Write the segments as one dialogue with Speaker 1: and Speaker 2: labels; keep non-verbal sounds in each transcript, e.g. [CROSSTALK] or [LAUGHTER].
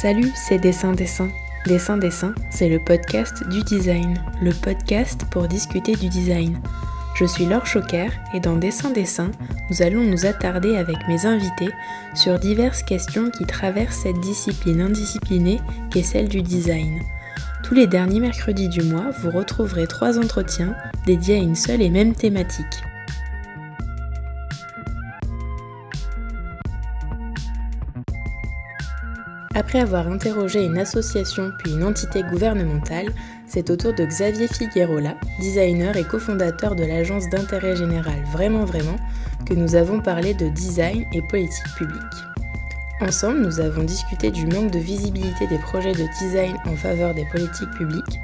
Speaker 1: Salut, c'est Dessin Dessin. Dessin Dessin, c'est le podcast du design, le podcast pour discuter du design. Je suis Laure Choquer et dans Dessin Dessin, nous allons nous attarder avec mes invités sur diverses questions qui traversent cette discipline indisciplinée qu'est celle du design. Tous les derniers mercredis du mois, vous retrouverez trois entretiens dédiés à une seule et même thématique. Après avoir interrogé une association puis une entité gouvernementale, c'est au tour de Xavier Figuerola, designer et cofondateur de l'agence d'intérêt général Vraiment Vraiment, que nous avons parlé de design et politique publique. Ensemble, nous avons discuté du manque de visibilité des projets de design en faveur des politiques publiques,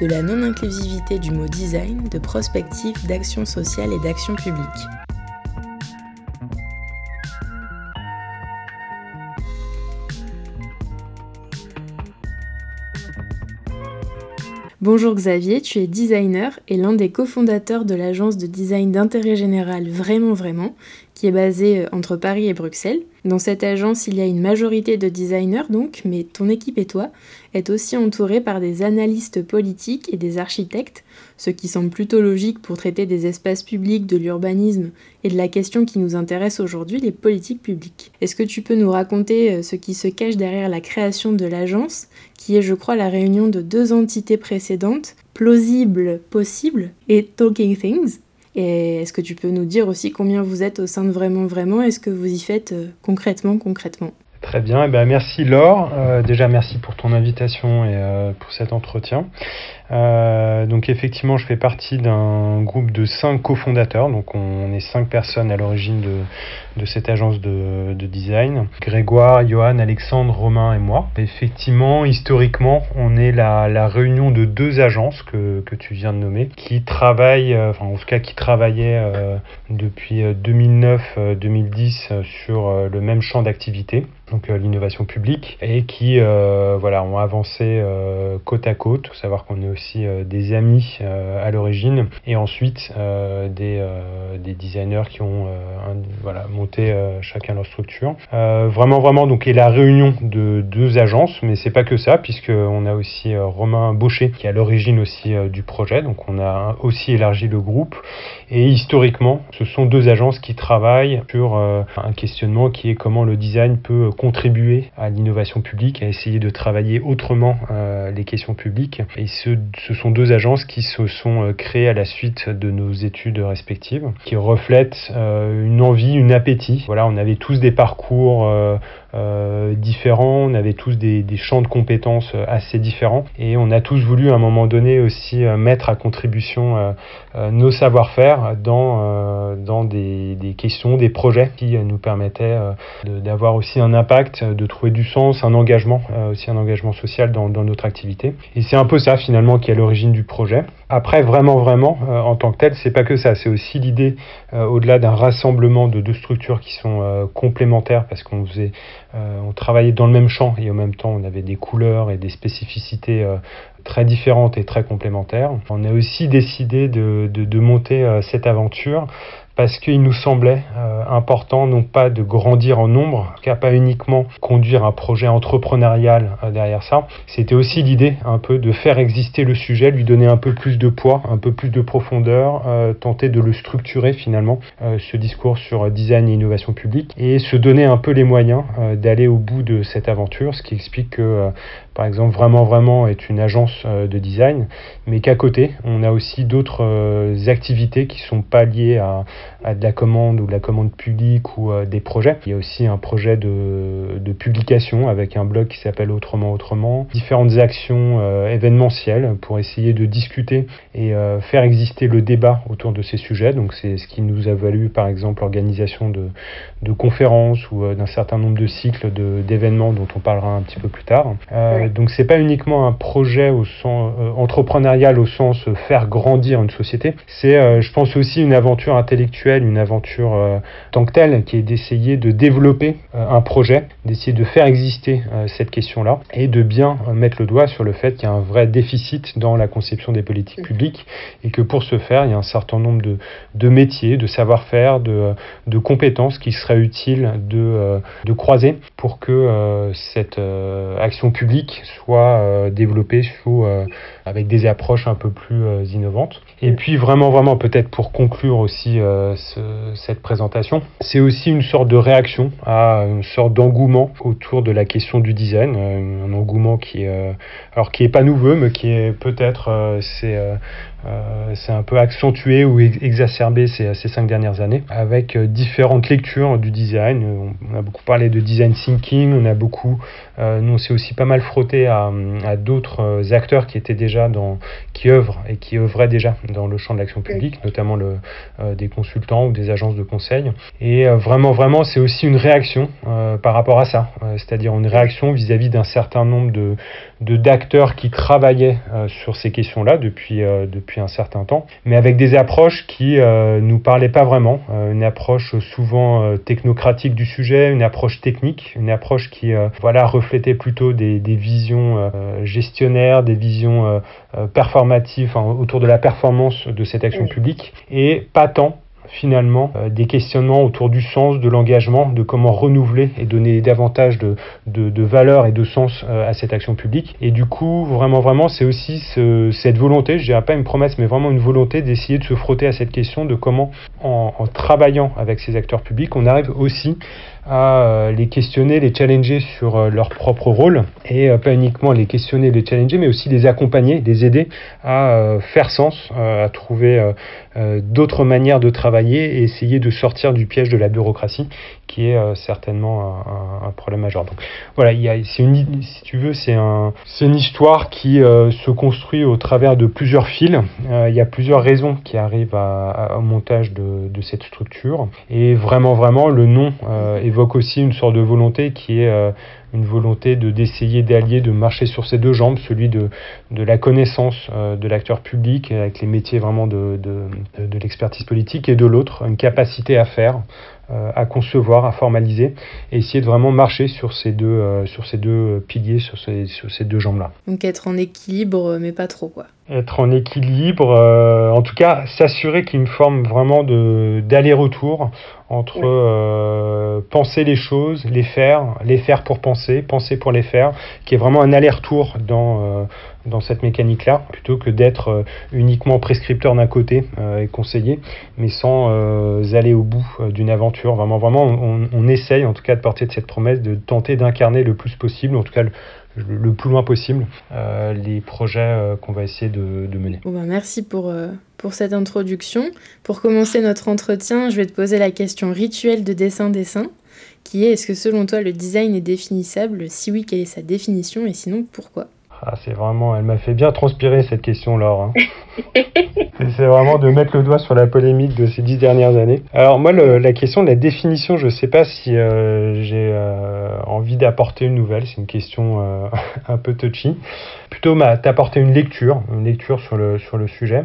Speaker 1: de la non-inclusivité du mot design, de prospective d'action sociale et d'action publique. Bonjour Xavier, tu es designer et l'un des cofondateurs de l'agence de design d'intérêt général Vraiment Vraiment, qui est basée euh, entre Paris et Bruxelles. Dans cette agence, il y a une majorité de designers donc, mais ton équipe et toi êtes aussi entourés par des analystes politiques et des architectes, ce qui semble plutôt logique pour traiter des espaces publics, de l'urbanisme et de la question qui nous intéresse aujourd'hui, les politiques publiques. Est-ce que tu peux nous raconter euh, ce qui se cache derrière la création de l'agence, qui est je crois la réunion de deux entités précédentes, Plausible Possible et Talking Things et est-ce que tu peux nous dire aussi combien vous êtes au sein de Vraiment Vraiment et ce que vous y faites euh, concrètement, concrètement?
Speaker 2: Très bien, eh ben, merci Laure. Euh, déjà merci pour ton invitation et euh, pour cet entretien. Euh, donc effectivement, je fais partie d'un groupe de cinq cofondateurs. Donc on est cinq personnes à l'origine de, cette agence de, de, design. Grégoire, Johan, Alexandre, Romain et moi. Effectivement, historiquement, on est la, réunion de deux agences que, tu viens de nommer, qui travaillent, euh, enfin en tout cas qui travaillaient euh, depuis 2009-2010 sur le même champ d'activité donc l'innovation publique, et qui voilà, ont avancé côte à côte. Savoir qu'on est aussi euh, des amis à l'origine, et ensuite des, des designers qui ont voilà, monté chacun leur structure. vraiment, vraiment, donc, et la réunion de deux agences, mais c'est pas que ça, puisqu'on a aussi Romain Baucher qui est à l'origine aussi du projet, donc on a aussi élargi le groupe. Et historiquement, ce sont deux agences qui travaillent sur un questionnement qui est comment le design peut contribuer à l'innovation publique, à essayer de travailler autrement euh, les questions publiques. Et ce, sont deux agences qui se sont euh, créées à la suite de nos études respectives, qui reflètent euh, une envie, une appétit. Voilà, on avait tous des parcours euh, différents, on avait tous des, des, champs de compétences euh, assez différents et on a tous voulu à un moment donné aussi euh, mettre à contribution nos savoir-faire dans, dans des, des, questions, des projets qui nous permettaient d'avoir aussi un impact, de trouver du sens, un engagement, aussi un engagement social dans, dans notre activité. Et c'est un peu ça finalement qui est à l'origine du projet. Après, vraiment, vraiment, en tant que tel, c'est pas que ça, c'est aussi l'idée, au-delà d'un rassemblement de deux structures qui sont complémentaires parce qu'on faisait euh, on travaillait dans le même champ et en même temps on avait des couleurs et des spécificités euh, très différentes et très complémentaires. On a aussi décidé de, de monter euh, cette aventure parce qu'il nous semblait euh, important non pas de grandir en nombre, qu'à pas uniquement conduire un projet entrepreneurial euh, derrière ça, c'était aussi l'idée un peu de faire exister le sujet, lui donner un peu plus de poids, un peu plus de profondeur, euh, tenter de le structurer finalement, ce discours sur design et innovation publique, et se donner un peu les moyens d'aller au bout de cette aventure, ce qui explique que par exemple, Vraiment Vraiment est une agence euh, de design, mais qu'à côté, on a aussi d'autres euh, activités qui sont pas liées à, à, de la commande ou de la commande publique ou euh, des projets. Il y a aussi un projet de, publication avec un blog qui s'appelle Autrement Autrement, différentes actions événementielles pour essayer de discuter et faire exister le débat autour de ces sujets. Donc c'est ce qui nous a valu par exemple l'organisation de conférences ou d'un certain nombre de cycles d'événements dont on parlera un petit peu plus tard. Donc c'est pas uniquement un projet au sens entrepreneurial au sens faire grandir une société, c'est je pense aussi une aventure intellectuelle, une aventure tant que telle qui est d'essayer de développer un projet, d'essayer de faire exister cette question-là et de bien mettre le doigt sur le fait qu'il y a un vrai déficit dans la conception des politiques publiques et que pour ce faire, il y a un certain nombre de, de métiers, de savoir-faire, de, de, compétences qui seraient utiles de, de croiser pour que euh, cette euh, action publique soit euh, développée sous, avec des approches un peu plus innovantes. Et puis vraiment, vraiment, peut-être pour conclure aussi ce, cette présentation, c'est aussi une sorte de réaction à une sorte d'engouement autour de la question du design, un engouement qui est, alors qui est pas nouveau, mais qui est peut-être c'est euh, c'est un peu accentué ou exacerbé ces, ces cinq dernières années avec euh, différentes lectures du design. On, a beaucoup parlé de design thinking, on a beaucoup, euh, nous on s'est aussi pas mal frotté à, à d'autres acteurs qui étaient déjà dans, qui œuvrent et qui œuvraient déjà dans le champ de l'action publique, notamment le, des consultants ou des agences de conseil. Et vraiment, vraiment, c'est aussi une réaction par rapport à ça, c'est-à-dire une réaction vis-à-vis d'un certain nombre de d'acteurs qui travaillaient sur ces questions-là depuis, depuis depuis un certain temps, mais avec des approches qui euh, nous parlaient pas vraiment. Euh, une approche souvent euh, technocratique du sujet, une approche technique, une approche qui voilà reflétait plutôt des, des visions gestionnaires, des visions performatives autour de la performance de cette action publique, et pas tant finalement euh, des questionnements autour du sens, de l'engagement, de comment renouveler et donner davantage de, valeur et de sens euh, à cette action publique. Et du coup, vraiment, vraiment, c'est aussi ce, cette volonté, je dirais pas une promesse, mais vraiment une volonté d'essayer de se frotter à cette question de comment, en, en travaillant avec ces acteurs publics, on arrive aussi à euh, les questionner, les challenger sur euh, leur propre rôle. Et euh, pas uniquement les questionner, les challenger, mais aussi les accompagner, les aider à faire sens, à trouver d'autres manières de travailler et essayer de sortir du piège de la bureaucratie qui est certainement un, problème majeur. Donc voilà, il une, si tu veux, c'est un, une histoire qui se construit au travers de plusieurs fils. il y a plusieurs raisons qui arrivent à, au montage de, cette structure et vraiment, vraiment, le nom évoque aussi une sorte de volonté qui est euh, une volonté de d'essayer d'allier, de marcher sur ses deux jambes, celui de, de la connaissance euh, de l'acteur public avec les métiers vraiment de, de, l'expertise politique et de l'autre, une capacité à faire, euh, à concevoir, à formaliser et essayer de vraiment marcher sur ces deux, sur ces deux piliers, sur ces, sur ces deux jambes-là.
Speaker 1: Donc être en équilibre, mais pas trop quoi
Speaker 2: être en équilibre, euh, en tout cas s'assurer qu'il y ait une forme vraiment de d'aller-retour entre euh, penser les choses, les faire, les faire pour penser, penser pour les faire, qui est vraiment un aller-retour dans, euh, dans cette mécanique-là, plutôt que d'être uniquement prescripteur d'un côté et conseiller, mais sans aller au bout d'une aventure. Vraiment, vraiment, on, on, essaye en tout cas de porter de cette promesse de tenter d'incarner le plus possible, en tout cas le, le plus loin possible euh, les projets euh, qu'on va essayer de, de mener.
Speaker 1: Bon ben merci pour, euh, pour cette introduction. Pour commencer notre entretien, je vais te poser la question rituelle de dessin-dessin, qui est est-ce que selon toi le design est définissable? Si oui, quelle est sa définition? Et sinon pourquoi?
Speaker 2: Ah, c'est vraiment, elle m'a fait bien transpirer cette question, Laure. Hein. [LAUGHS] c'est vraiment de mettre le doigt sur la polémique de ces dix dernières années. Alors moi, la question de la définition, je ne sais pas si euh, j'ai euh, envie d'apporter une nouvelle. C'est une question euh, [LAUGHS] un peu touchy. Plutôt t'apporter une lecture, une lecture sur le sur le sujet.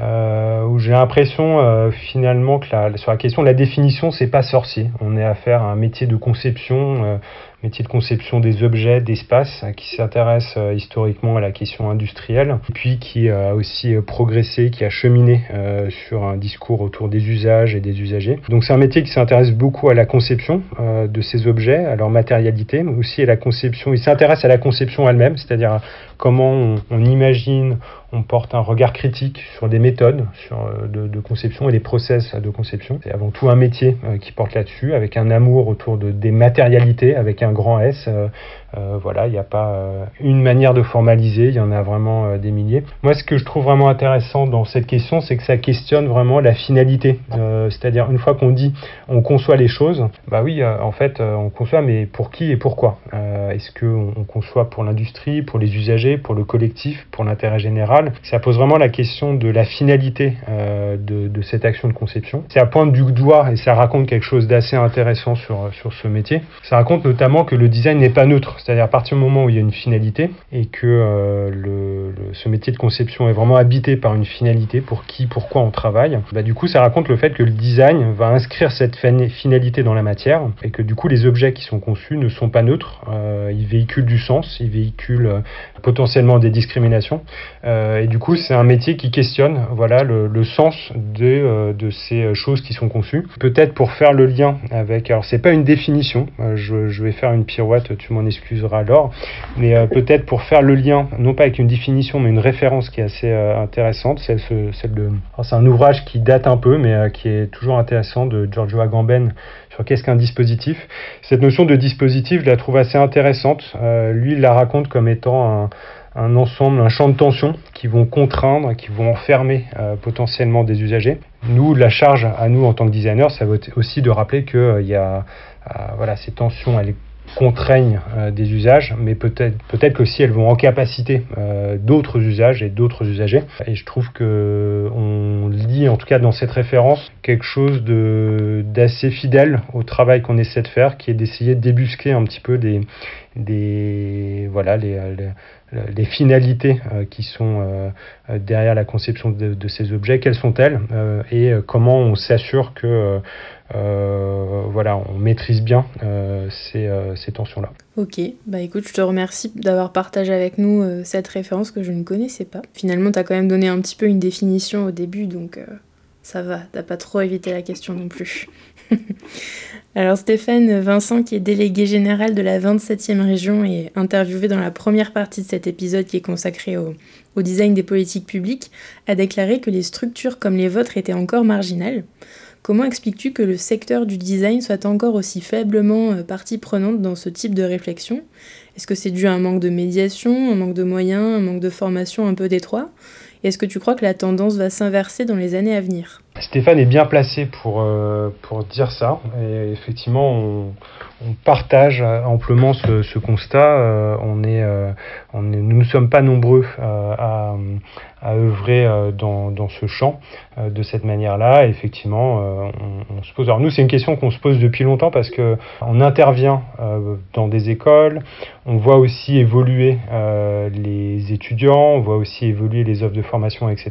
Speaker 2: Où j'ai l'impression finalement que la, sur la question de la définition, c'est pas sorcier. On est à faire un métier de conception métier de conception des objets, d'espace, qui s'intéresse euh, historiquement à la question industrielle, puis qui a aussi euh, progressé, qui a cheminé euh, sur un discours autour des usages et des usagers. Donc c'est un métier qui s'intéresse beaucoup à la conception de ces objets, à leur matérialité, mais aussi à la conception. Il s'intéresse à la conception elle-même, c'est-à-dire comment on, imagine, on porte un regard critique sur des méthodes sur, de, de, conception et des process de conception. C'est avant tout un métier qui porte là-dessus, avec un amour autour de, des matérialités, avec un grand S. Euh, euh, voilà, il n'y a pas euh, une manière de formaliser, il y en a vraiment des milliers. Moi, ce que je trouve vraiment intéressant dans cette question, c'est que ça questionne vraiment la finalité. C'est-à-dire, une fois qu'on dit on conçoit les choses, bah oui, en fait, on conçoit, mais pour qui et pourquoi? Est-ce qu'on on conçoit pour l'industrie, pour les usagers, pour le collectif, pour l'intérêt général? Ça pose vraiment la question de la finalité de, cette action de conception. Ça pointe du doigt et ça raconte quelque chose d'assez intéressant sur, sur ce métier. Ça raconte notamment que le design n'est pas neutre. C'est-à-dire à partir du moment où il y a une finalité et que euh, ce métier de conception est vraiment habité par une finalité, pour qui, pourquoi on travaille, bah, du coup ça raconte le fait que le design va inscrire cette finalité dans la matière et que du coup les objets qui sont conçus ne sont pas neutres. Euh, ils véhiculent du sens, ils véhiculent euh, potentiellement des discriminations. et du coup c'est un métier qui questionne voilà, le, sens de, ces choses qui sont conçues. Peut-être pour faire le lien avec... Alors c'est pas une définition, je, je, vais faire une pirouette, tu m'en alors, mais peut-être pour faire le lien, non pas avec une définition, mais une référence qui est assez euh, intéressante, celle, celle de... c'est un ouvrage qui date un peu, mais euh, qui est toujours intéressant, de Giorgio Agamben, sur qu'est-ce qu'un dispositif. Cette notion de dispositif, je la trouve assez intéressante. Euh, lui, il la raconte comme étant un, ensemble, un champ de tension qui vont contraindre, qui vont enfermer potentiellement des usagers. Nous, la charge à nous en tant que designer, ça va aussi de rappeler qu'il y a voilà, ces tensions, contraignent euh, des usages, mais peut-être peut-être que si elles vont en capaciter euh, d'autres usages et d'autres usagers. Et je trouve que on lit en tout cas dans cette référence quelque chose de d'assez fidèle au travail qu'on essaie de faire, qui est d'essayer de débusquer un petit peu des des voilà les, les, finalités euh, qui sont derrière la conception de, ces objets, quelles sont-elles et comment on s'assure que voilà, on maîtrise bien euh, euh, ces, tensions-là.
Speaker 1: Ok, bah écoute, je te remercie d'avoir partagé avec nous cette référence que je ne connaissais pas. Finalement, tu as quand même donné un petit peu une définition au début, donc ça va, t'as pas trop évité la question non plus. [LAUGHS] Alors Stéphane Vincent, qui est délégué général de la 27e région et interviewé dans la première partie de cet épisode qui est consacré au design des politiques publiques, a déclaré que les structures comme les vôtres étaient encore marginales. Comment expliques-tu que le secteur du design soit encore aussi faiblement euh, partie prenante dans ce type de réflexion? Est-ce que c'est dû à un manque de médiation, un manque de moyens, un manque de formation un peu détroit? Est-ce que tu crois que la tendance va s'inverser dans les années à venir?
Speaker 2: Stéphane est bien placé pour, euh, pour dire ça. Et effectivement, on, partage amplement ce, constat. Euh, nous ne sommes pas nombreux à, œuvrer dans, ce champ de cette manière-là. Effectivement, euh, on, se pose. Alors nous, c'est une question qu'on se pose depuis longtemps parce que on intervient dans des écoles, on voit aussi évoluer les étudiants, on voit aussi évoluer les offres de formation, etc.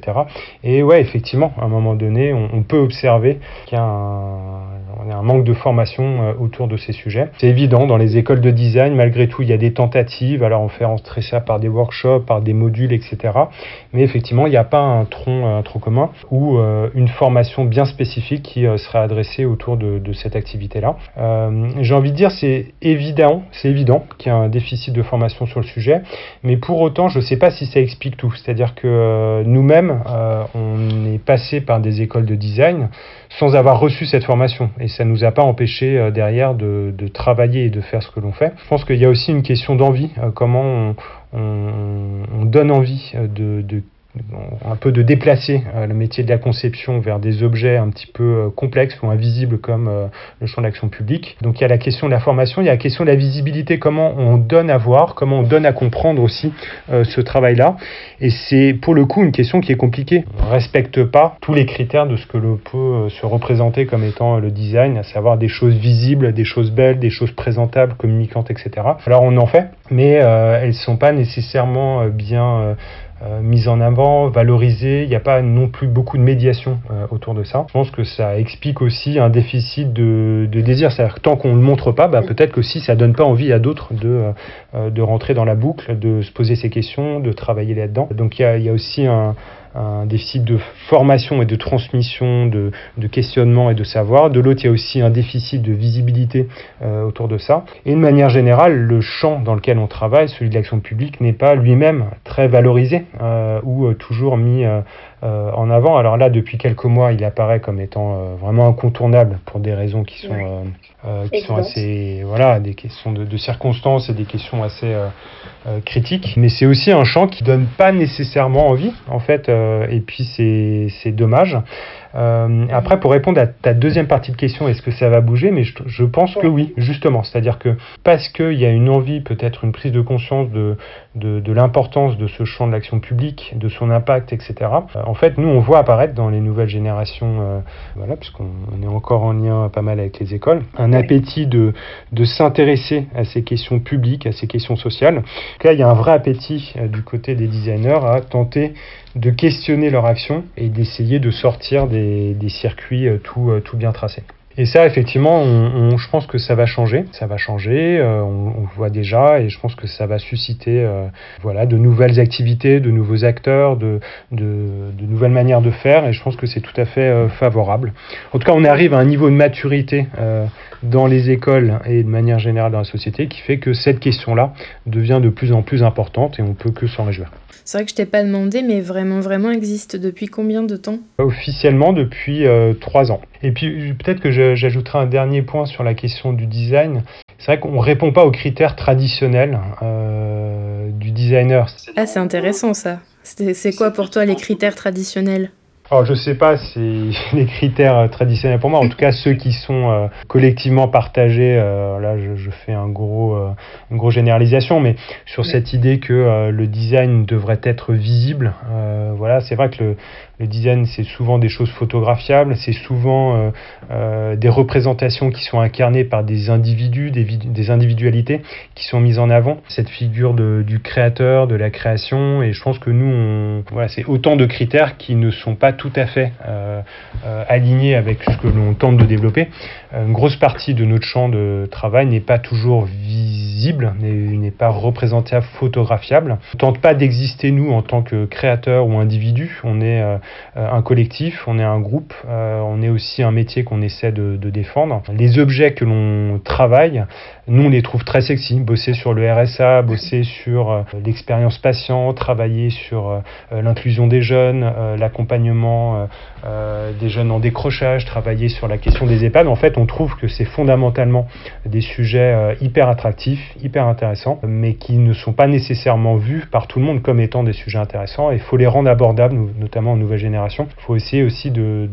Speaker 2: Et ouais, effectivement, à un moment donné, on, peut observer qu'il y a un manque de formation euh, autour de ces sujets. C'est évident, dans les écoles de design, malgré tout, il y a des tentatives. Alors, on fait entrer ça par des workshops, par des modules, etc. Mais effectivement, il n'y a pas un tronc, un tronc commun ou euh, une formation bien spécifique qui euh, serait adressée autour de, cette activité-là. J'ai envie de dire, c'est évident, c'est évident qu'il y a un déficit de formation sur le sujet, mais pour autant, je ne sais pas si ça explique tout. C'est-à-dire que nous-mêmes, on est passé par des écoles de design sans avoir reçu cette formation. Et ça ne nous a pas empêché euh, derrière de, travailler et de faire ce que l'on fait. Je pense qu'il y a aussi une question d'envie, euh, comment on, on, on, donne envie euh, de un peu de déplacer euh, le métier de la conception vers des objets un petit peu euh, complexes ou invisibles comme euh, le champ d'action publique. Donc il y a la question de la formation, il y a la question de la visibilité, comment on donne à voir, comment on donne à comprendre aussi ce travail-là. Et c'est pour le coup une question qui est compliquée. On ne respecte pas tous les critères de ce que l'on peut se représenter comme étant le design, à savoir des choses visibles, des choses belles, des choses présentables, communicantes, etc. Alors on en fait, mais elles ne sont pas nécessairement bien euh, mise en avant, valorisée. Il n'y a pas non plus beaucoup de médiation euh, autour de ça. Je pense que ça explique aussi un déficit de, désir. C'est-à-dire que tant qu'on ne le montre pas, bah, peut-être que si ça donne pas envie à d'autres de, euh, de rentrer dans la boucle, de se poser ces questions, de travailler là-dedans. Donc il y a aussi un, un déficit de formation et de transmission, de, de questionnement et de savoir. De l'autre, il y a aussi un déficit de visibilité euh, autour de ça. Et de manière générale, le champ dans lequel on travaille, celui de l'action publique, n'est pas lui-même très valorisé euh, ou euh, toujours mis euh, en avant. Alors là, depuis quelques mois, il apparaît comme étant vraiment incontournable pour des raisons qui sont, qui sont assez, voilà, des questions de, de, circonstances et des questions assez critiques. Mais c'est aussi un champ qui donne pas nécessairement envie, en fait, et puis c'est dommage. après, pour répondre à ta deuxième partie de question, est-ce que ça va bouger? Mais je, pense que oui, justement. C'est-à-dire que parce qu'il y a une envie, peut-être une prise de conscience de, de, l'importance de ce champ de l'action publique, de son impact, etc. en fait, nous, on voit apparaître dans les nouvelles générations, voilà, puisqu'on est encore en lien pas mal avec les écoles, un appétit de, de s'intéresser à ces questions publiques, à ces questions sociales. Là, il y a un vrai appétit euh, du côté des designers à tenter de questionner leur action et d'essayer de sortir des, circuits euh, tout, euh, tout bien tracés. Et ça, effectivement, je pense que ça va changer. Ça va changer. Euh, on, voit déjà, et je pense que ça va susciter, voilà, de nouvelles activités, de nouveaux acteurs, de, de, nouvelles manières de faire. Et je pense que c'est tout à fait favorable. En tout cas, on arrive à un niveau de maturité dans les écoles et de manière générale dans la société qui fait que cette question-là devient de plus en plus importante et on peut que s'en réjouir.
Speaker 1: C'est vrai que je t'ai pas demandé, mais vraiment, vraiment existe depuis combien de temps?
Speaker 2: Officiellement depuis trois ans. Et puis peut-être que j'ajouterai un dernier point sur la question du design. C'est vrai qu'on ne répond pas aux critères traditionnels euh, du designer.
Speaker 1: Ah, c'est intéressant ça. C'est quoi pour toi les critères traditionnels?
Speaker 2: Alors je sais pas si [LAUGHS] les critères traditionnels pour moi, en tout cas ceux qui sont euh, collectivement partagés, euh, là je, je, fais un gros, euh, une grosse généralisation, mais sur cette idée que le design devrait être visible, voilà, c'est vrai que le, le design, c'est souvent des choses photographiables, c'est souvent euh, euh, des représentations qui sont incarnées par des individus, des, des, individualités qui sont mises en avant. Cette figure de, du créateur, de la création, et je pense que nous, on, voilà, c'est autant de critères qui ne sont pas tout à fait euh, euh alignés avec ce que l'on tente de développer. Une grosse partie de notre champ de travail n'est pas toujours visible, n'est pas représentable, photographiable. On ne tente pas d'exister, nous, en tant que créateur ou individu. On est euh, un collectif, on est un groupe, on est aussi un métier qu'on essaie de, défendre. Les objets que l'on travaille, nous on les trouve très sexy. Bosser sur le RSA, bosser sur l'expérience patient, travailler sur l'inclusion des jeunes, l'accompagnement des jeunes en décrochage, travailler sur la question des EHPAD. En fait, on trouve que c'est fondamentalement des sujets hyper attractifs, hyper intéressants, mais qui ne sont pas nécessairement vus par tout le monde comme étant des sujets intéressants. Il faut les rendre abordables, notamment aux nouvelles génération. Il faut essayer aussi de,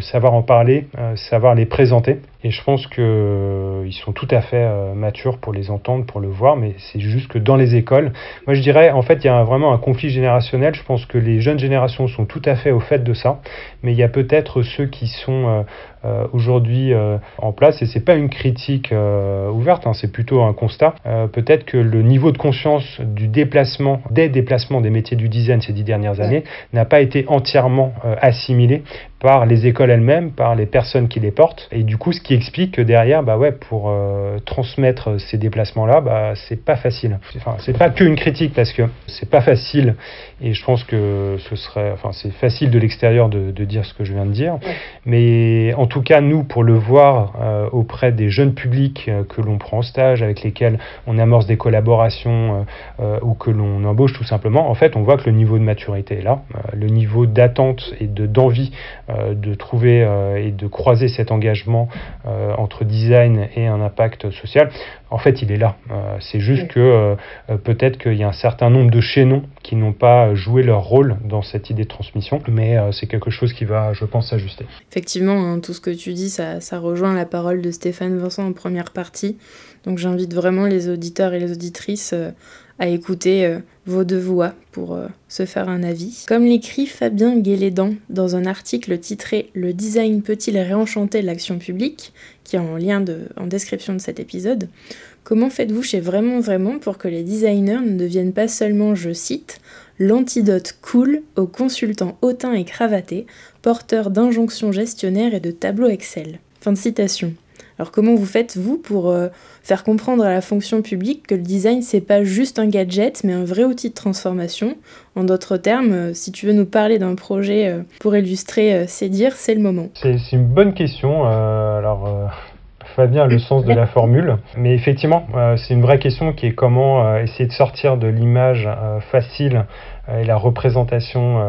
Speaker 2: savoir en parler, euh, savoir les présenter. Et je pense qu'ils euh, sont tout à fait euh, matures pour les entendre, pour le voir, mais c'est juste que dans les écoles, moi je dirais, en fait, il y a vraiment un conflit générationnel. Je pense que les jeunes générations sont tout à fait au fait de ça, mais il y a peut-être ceux qui sont aujourd'hui en place, et c'est pas une critique ouverte, hein, c'est plutôt un constat. peut-être que le niveau de conscience du déplacement, des déplacements des métiers du design ces dix dernières années, n'a pas été entièrement euh, assimilés par les écoles elles-mêmes, par les personnes qui les portent. Et du coup, ce qui explique que derrière, bah ouais, pour euh, transmettre ces déplacements-là, bah, c'est pas facile. Enfin, c'est pas qu'une critique parce que c'est pas facile. Et je pense que ce serait, enfin, c'est facile de l'extérieur de, de, dire ce que je viens de dire. Mais en tout cas, nous, pour le voir euh, auprès des jeunes publics que l'on prend en stage, avec lesquels on amorce des collaborations ou que l'on embauche tout simplement, en fait, on voit que le niveau de maturité est là, le niveau d'attente et de d'envie euh, de trouver euh, et de croiser cet engagement euh, entre design et un impact social, en fait, il est là. c'est juste que peut-être qu'il y a un certain nombre de chaînons qui n'ont pas joué leur rôle dans cette idée de transmission, mais c'est quelque chose qui va, je pense, s'ajuster.
Speaker 1: Effectivement, hein, tout ce que tu dis, ça, ça rejoint la parole de Stéphane Vincent en première partie. Donc j'invite vraiment les auditeurs et les auditrices à écouter euh, vos deux voix pour euh, se faire un avis. Comme l'écrit Fabien Guélédan dans un article titré Le design peut-il réenchanter l'action publique? qui est en lien en description de cet épisode, comment faites-vous chez Vraiment Vraiment pour que les designers ne deviennent pas seulement, je cite, l'antidote cool aux consultants hautains et cravatés, porteurs d'injonctions gestionnaires et de tableaux Excel? Fin de citation. Alors comment vous faites vous pour euh, faire comprendre à la fonction publique que le design c'est pas juste un gadget mais un vrai outil de transformation? En d'autres termes, euh, si tu veux nous parler d'un projet euh, pour illustrer ces dires, c'est le moment.
Speaker 2: C'est une bonne question. alors Fabien a le sens de la formule. Mais effectivement, c'est une vraie question qui est comment essayer de sortir de l'image facile et la représentation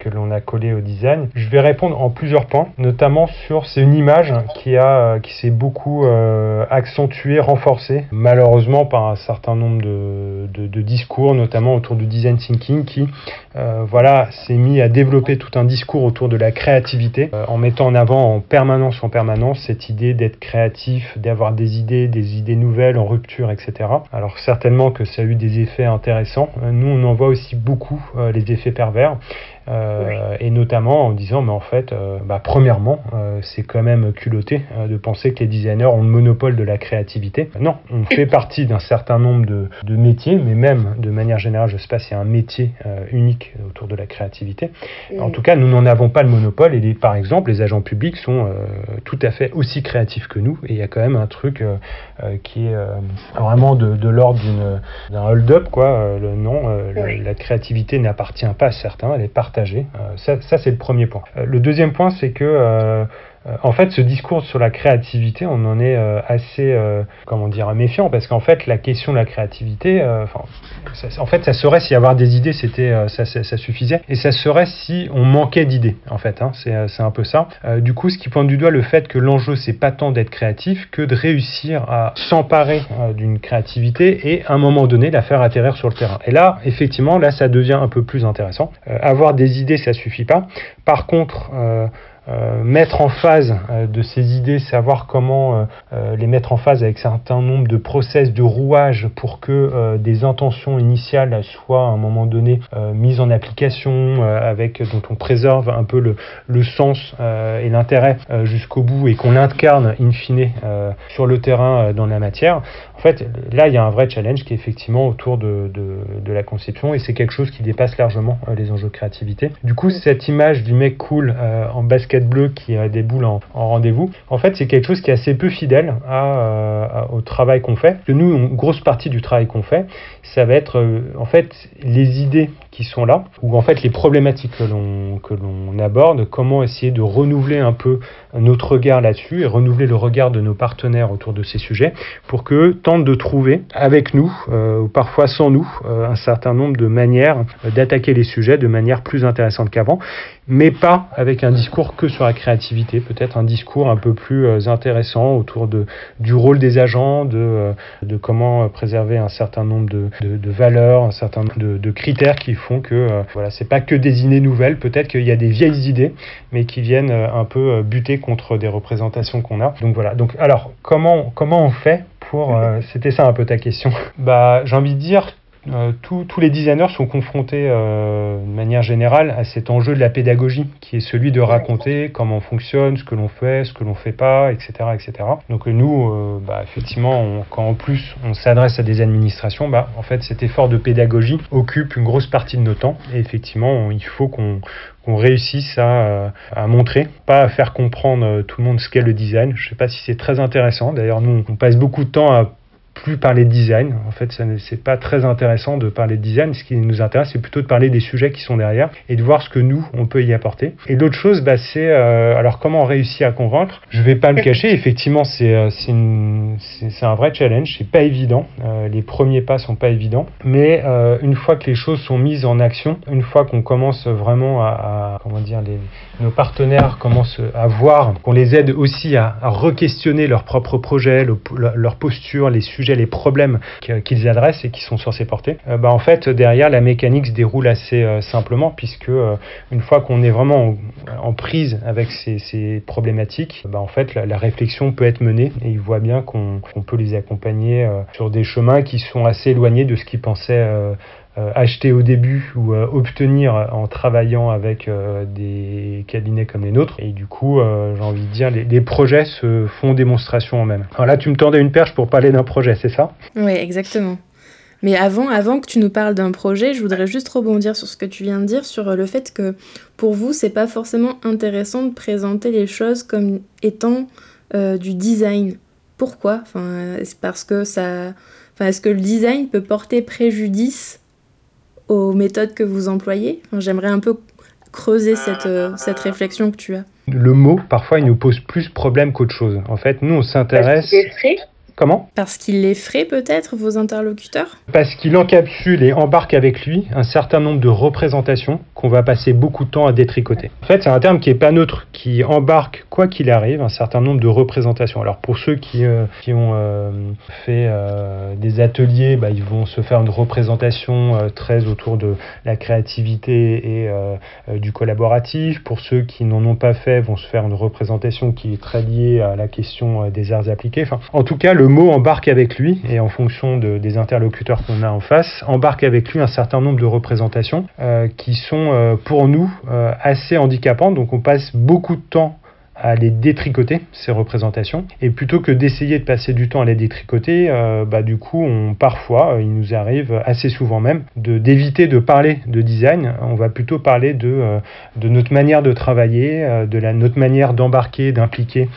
Speaker 2: que l'on a collée au design. Je vais répondre en plusieurs points, notamment sur c'est une image qui a qui s'est beaucoup accentuée, renforcée, malheureusement par un certain nombre de, de, discours, notamment autour du design thinking, qui voilà s'est mis à développer tout un discours autour de la créativité, en mettant en avant en permanence en permanence cette idée d'être créatif, d'avoir des idées, des idées nouvelles en rupture, etc. Alors certainement que ça a eu des effets intéressants. Euh, nous, on en voit aussi beaucoup euh, les effets pervers. Euh, et notamment en disant, mais en fait, euh, bah, premièrement, euh, c'est quand même culotté de penser que les designers ont le monopole de la créativité. Non, on fait [LAUGHS] partie d'un certain nombre de, de, métiers, mais même de manière générale, je ne sais pas s'il y a un métier unique autour de la créativité. En mm. tout cas, nous n'en avons pas le monopole et les, par exemple, les agents publics sont tout à fait aussi créatifs que nous et il y a quand même un truc qui est vraiment de, de l'ordre d'un hold-up, quoi. le, non, la créativité n'appartient pas à certains, elle est euh, ça, ça c'est le premier point. Euh, le deuxième point, c'est que euh, en fait, ce discours sur la créativité, on en est euh, assez, euh, comment dire, méfiant, parce qu'en fait, la question de la créativité, en fait, ça serait si avoir des idées, c'était, ça, ça, suffisait, et ça serait si on manquait d'idées, en fait. Hein, c'est un peu ça. du coup, ce qui pointe du doigt le fait que l'enjeu, c'est pas tant d'être créatif que de réussir à s'emparer d'une créativité et à un moment donné la faire atterrir sur le terrain. Et là, effectivement, là, ça devient un peu plus intéressant. avoir des idées, ça suffit pas. Par contre, euh, mettre en phase euh, de ces idées, savoir comment euh, les mettre en phase avec un certain nombre de process, de rouages pour que des intentions initiales soient à un moment donné mises en application, avec dont on préserve un peu le, sens et l'intérêt jusqu'au bout et qu'on l'incarne in fine sur le terrain dans la matière. En fait, là, il y a un vrai challenge qui est effectivement autour de, de, la conception et c'est quelque chose qui dépasse largement les enjeux de créativité. Du coup, cette image du mec cool en basket bleu qui a des boules en, rendez-vous, en fait, c'est quelque chose qui est assez peu fidèle euh, au travail qu'on fait. Nous, une grosse partie du travail qu'on fait, ça va être en fait les idées qui sont là, ou en fait les problématiques que l'on, aborde, comment essayer de renouveler un peu notre regard là-dessus et renouveler le regard de nos partenaires autour de ces sujets pour que tentent de trouver avec nous, euh, ou parfois sans nous, euh, un certain nombre de manières d'attaquer les sujets de manière plus intéressante qu'avant mais pas avec un discours que sur la créativité, peut-être un discours un peu plus euh, intéressant autour de, du rôle des agents, de, euh, de comment préserver un certain nombre de, de, valeurs, un certain nombre de, critères qui font que euh, voilà, c'est pas que des idées nouvelles, peut-être qu'il y a des vieilles idées, mais qui viennent un peu buter contre des représentations qu'on a. Donc voilà. Donc alors comment comment on fait pour [LAUGHS] c'était ça un peu ta question. Bah j'ai envie de dire euh, tous les designers sont confrontés euh, de manière générale à cet enjeu de la pédagogie, qui est celui de raconter comment on fonctionne, ce que l'on fait, ce que l'on fait pas, etc., etc. Donc euh, nous, bah, effectivement, quand en plus on s'adresse à des administrations, bah, en fait, cet effort de pédagogie occupe une grosse partie de nos temps. Et effectivement, il faut qu'on réussisse à, à, montrer, pas à faire comprendre tout le monde ce qu'est le design. Je ne sais pas si c'est très intéressant. D'ailleurs, nous, on passe beaucoup de temps à plus parler de design. En fait, ce n'est pas très intéressant de parler de design. Ce qui nous intéresse, c'est plutôt de parler des sujets qui sont derrière et de voir ce que nous, on peut y apporter. Et l'autre chose, bah, c'est euh, alors comment on réussit à convaincre? Je vais pas le cacher, [LAUGHS] effectivement, c'est euh, c'est un vrai challenge. C'est pas évident. Euh, les premiers pas sont pas évidents. Mais une fois que les choses sont mises en action, une fois qu'on commence vraiment à, comment dire, les, nos partenaires commencent à voir, qu'on les aide aussi à, à re-questionner leurs propres projets, leur posture, les sujets les problèmes qu'ils adressent et qui sont censés porter, euh, bah, en fait, derrière, la mécanique se déroule assez euh, simplement, puisque euh, une fois qu'on est vraiment en, prise avec ces, problématiques, bah, en fait, la, réflexion peut être menée et ils voient bien qu'on peut les accompagner sur des chemins qui sont assez éloignés de ce qu'ils pensaient acheter au début ou euh, obtenir en travaillant avec euh, des cabinets comme les nôtres. Et du coup, j'ai envie de dire, les, projets se font démonstration en même. Alors là, tu me tendais une perche pour parler d'un projet, c'est ça?
Speaker 1: Oui, exactement. Mais avant, avant que tu nous parles d'un projet, je voudrais juste rebondir sur ce que tu viens de dire, sur le fait que pour vous, c'est pas forcément intéressant de présenter les choses comme étant du design. Pourquoi? Enfin, C'est parce ça. Enfin, est-ce que le design peut porter préjudice aux méthodes que vous employez J'aimerais un peu creuser cette, euh, cette réflexion que tu as.
Speaker 2: Le mot, parfois, il nous pose plus problème qu'autre chose. En fait, nous, on s'intéresse... Comment
Speaker 1: Parce qu'il les ferait peut-être, vos interlocuteurs
Speaker 2: Parce qu'il encapsule et embarque avec lui un certain nombre de représentations qu'on va passer beaucoup de temps à détricoter. En fait, c'est un terme qui n'est pas neutre, qui embarque, quoi qu'il arrive, un certain nombre de représentations. Alors pour ceux qui, euh, qui ont euh, fait euh, des ateliers, bah, ils vont se faire une représentation très autour de la créativité et du collaboratif. Pour ceux qui n'en ont pas fait, vont se faire une représentation qui est très liée à la question des arts appliqués. Enfin, en tout cas, le mot embarque avec lui, et en fonction des interlocuteurs qu'on a en face, embarque avec lui un certain nombre de représentations euh, qui sont euh, pour nous euh, assez handicapantes. Donc on passe beaucoup de temps à les détricoter, ces représentations. Et plutôt que d'essayer de passer du temps à les détricoter, euh, bah, du coup, on, parfois, euh, il nous arrive assez souvent même de, d'éviter de parler de design. On va plutôt parler de, euh, de notre manière de travailler, de la, notre manière d'embarquer, d'impliquer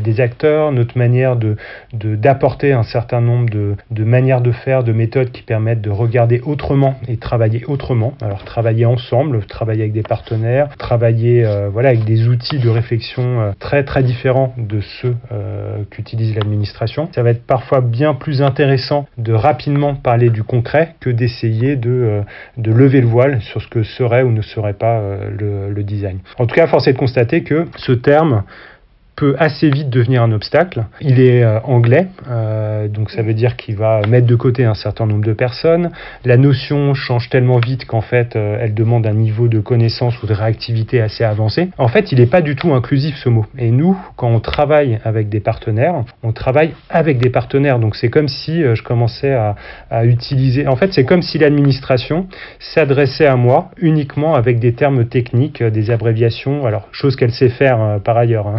Speaker 2: des acteurs, notre manière de, de, d'apporter un certain nombre de, de manières de faire, de méthodes qui permettent de regarder autrement et travailler autrement. Alors, travailler ensemble, travailler avec des partenaires, travailler voilà, avec des outils de réflexion euh, très très différents de ceux euh, qu'utilise l'administration. Ça va être parfois bien plus intéressant de rapidement parler du concret que d'essayer de, euh, lever le voile sur ce que serait ou ne serait pas le, le design. En tout cas, force est de constater que ce terme peut assez vite devenir un obstacle. Il est euh, anglais, euh, donc ça veut dire qu'il va mettre de côté un certain nombre de personnes. La notion change tellement vite qu'en fait, euh, elle demande un niveau de connaissance ou de réactivité assez avancé. En fait, il n'est pas du tout inclusif ce mot. Et nous, quand on travaille avec des partenaires, on travaille avec des partenaires. Donc c'est comme si je commençais à, utiliser. En fait, c'est comme si l'administration s'adressait à moi uniquement avec des termes techniques, des abréviations. Alors chose qu'elle sait faire par ailleurs. Hein.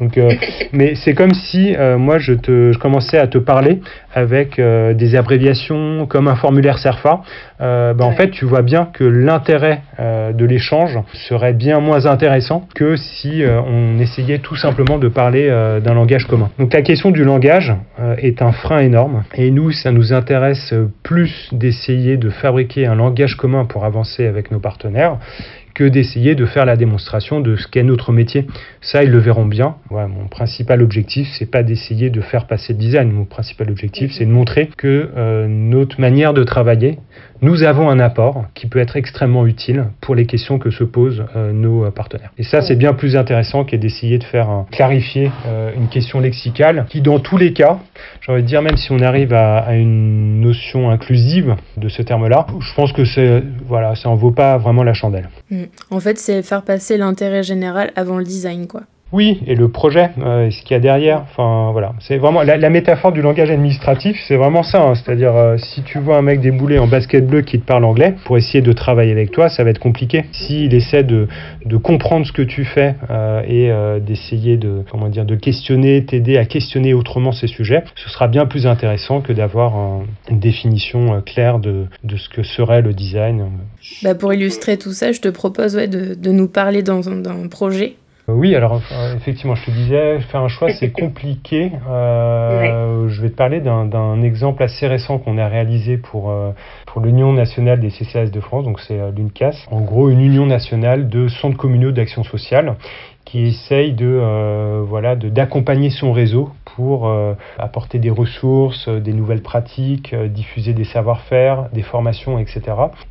Speaker 2: Donc, euh, mais c'est comme si euh, moi je, te, je commençais à te parler avec euh, des abréviations comme un formulaire SERFA. Ben, en fait, tu vois bien que l'intérêt de l'échange serait bien moins intéressant que si on essayait tout simplement de parler d'un langage commun. Donc la question du langage est un frein énorme et nous, ça nous intéresse plus d'essayer de fabriquer un langage commun pour avancer avec nos partenaires que d'essayer de faire la démonstration de ce qu'est notre métier. Ça, ils le verront bien. mon principal objectif, c'est pas d'essayer de faire passer le design. Mon principal objectif, c'est de montrer que euh, notre manière de travailler, nous avons un apport qui peut être extrêmement utile pour les questions que se posent euh, nos euh, partenaires. Et ça, c'est bien plus intéressant qu'est d'essayer de faire clarifier une question lexicale qui, dans tous les cas, j'ai envie de dire, même si on arrive à, une notion inclusive de ce terme-là, je pense que voilà, ça en vaut pas vraiment la chandelle.
Speaker 1: Mm. En fait, c'est faire passer l'intérêt général avant le design, quoi.
Speaker 2: Oui, et le projet, euh, ce qu'il y a derrière. Enfin, voilà. C'est vraiment la, métaphore du langage administratif, c'est vraiment ça. Hein. C'est-à-dire, euh, si tu vois un mec débouler en basket bleu qui te parle anglais, pour essayer de travailler avec toi, ça va être compliqué. S'il essaie de, comprendre ce que tu fais euh, et d'essayer de, comment dire, de questionner, t'aider à questionner autrement ces sujets, ce sera bien plus intéressant que d'avoir une définition claire de, ce que serait le design.
Speaker 1: Bah pour illustrer tout ça, je te propose de, nous parler dans, dans un projet
Speaker 2: euh, oui, alors euh, effectivement, je te disais, faire un choix, c'est [LAUGHS] compliqué. Euh, Je vais te parler d'un exemple assez récent qu'on a réalisé pour, euh, pour l'Union nationale des CCAS de France, donc c'est l'UNCAS. En gros, une union nationale de centres communaux d'action sociale qui essaye de euh, voilà d'accompagner son réseau pour euh, apporter des ressources, euh, des nouvelles pratiques, diffuser des savoir-faire, des formations, etc.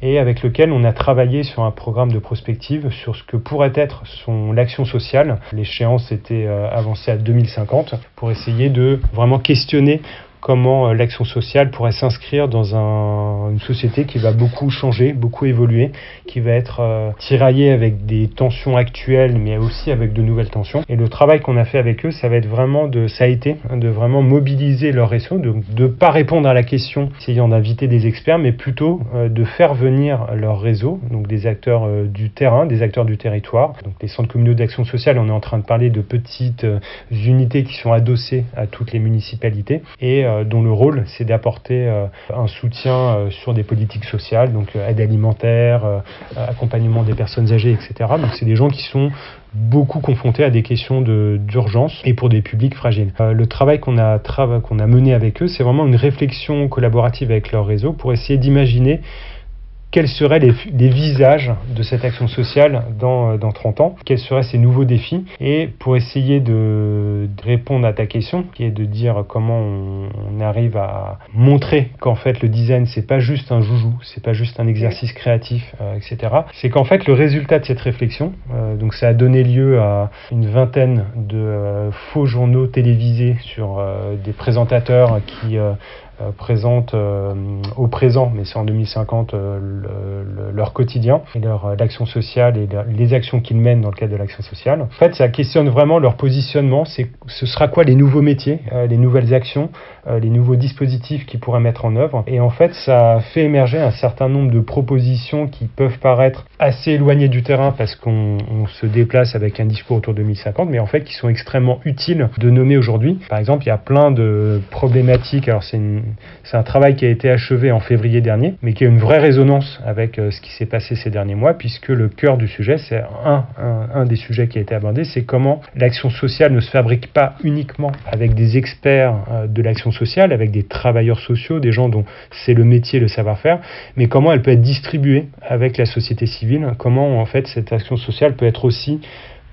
Speaker 2: Et avec lequel on a travaillé sur un programme de prospective sur ce que pourrait être son l'action sociale. L'échéance était avancée à 2050 pour essayer de vraiment questionner comment euh, l'action sociale pourrait s'inscrire dans un, une société qui va beaucoup changer, beaucoup évoluer, qui va être euh, tiraillée avec des tensions actuelles, mais aussi avec de nouvelles tensions. Et le travail qu'on a fait avec eux, ça va être vraiment de, ça a été de vraiment mobiliser leur réseau, de ne pas répondre à la question essayant d'inviter des experts, mais plutôt euh, de faire venir leur réseau, donc des acteurs du terrain, des acteurs du territoire. Donc les centres communaux d'action sociale, on est en train de parler de petites unités qui sont adossées à toutes les municipalités et dont le rôle c'est d'apporter euh, un soutien euh, sur des politiques sociales, donc aide alimentaire, accompagnement des personnes âgées, etc. Donc c'est des gens qui sont beaucoup confrontés à des questions d'urgence et pour des publics fragiles. le travail qu'on a, a mené avec eux, c'est vraiment une réflexion collaborative avec leur réseau pour essayer d'imaginer quels seraient les, visages de cette action sociale dans, dans 30 ans, quels seraient ces nouveaux défis? Et pour essayer de, répondre à ta question, qui est de dire comment on, arrive à montrer qu'en fait le design c'est pas juste un joujou, c'est pas juste un exercice créatif, euh, etc. C'est qu'en fait le résultat de cette réflexion, euh, donc ça a donné lieu à une vingtaine de euh, faux journaux télévisés sur des présentateurs qui euh, présentent euh, au présent, mais c'est en 2050, euh, leur quotidien et leur l'action sociale et les actions qu'ils mènent dans le cadre de l'action sociale. En fait, ça questionne vraiment leur positionnement. C'est ce sera quoi les nouveaux métiers, les nouvelles actions, les nouveaux dispositifs qu'ils pourraient mettre en œuvre. Et en fait, ça fait émerger un certain nombre de propositions qui peuvent paraître assez éloignées du terrain parce qu'on se déplace avec un discours autour de 2050, mais en fait qui sont extrêmement utiles de nommer aujourd'hui. Par exemple, il y a plein de problématiques. Alors c'est c'est un travail qui a été achevé en février dernier, mais qui a une vraie résonance avec euh, ce qui s'est passé ces derniers mois, puisque le cœur du sujet, c'est un, des sujets qui a été abordé, c'est comment l'action sociale ne se fabrique pas uniquement avec des experts euh, de l'action sociale, avec des travailleurs sociaux, des gens dont c'est le métier, le savoir-faire, mais comment elle peut être distribuée avec la société civile, comment en fait cette action sociale peut être aussi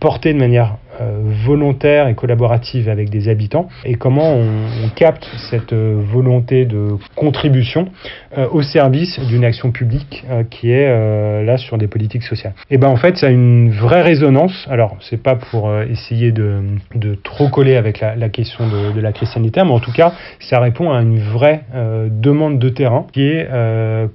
Speaker 2: portée de manière volontaire et collaborative avec des habitants et comment on, capte cette euh, volonté de contribution euh, au service d'une action publique qui est là sur des politiques sociales. Et ben en fait ça a une vraie résonance. Alors c'est pas pour essayer de, de, trop coller avec la, question de, de, la crise sanitaire, mais en tout cas ça répond à une vraie demande de terrain qui est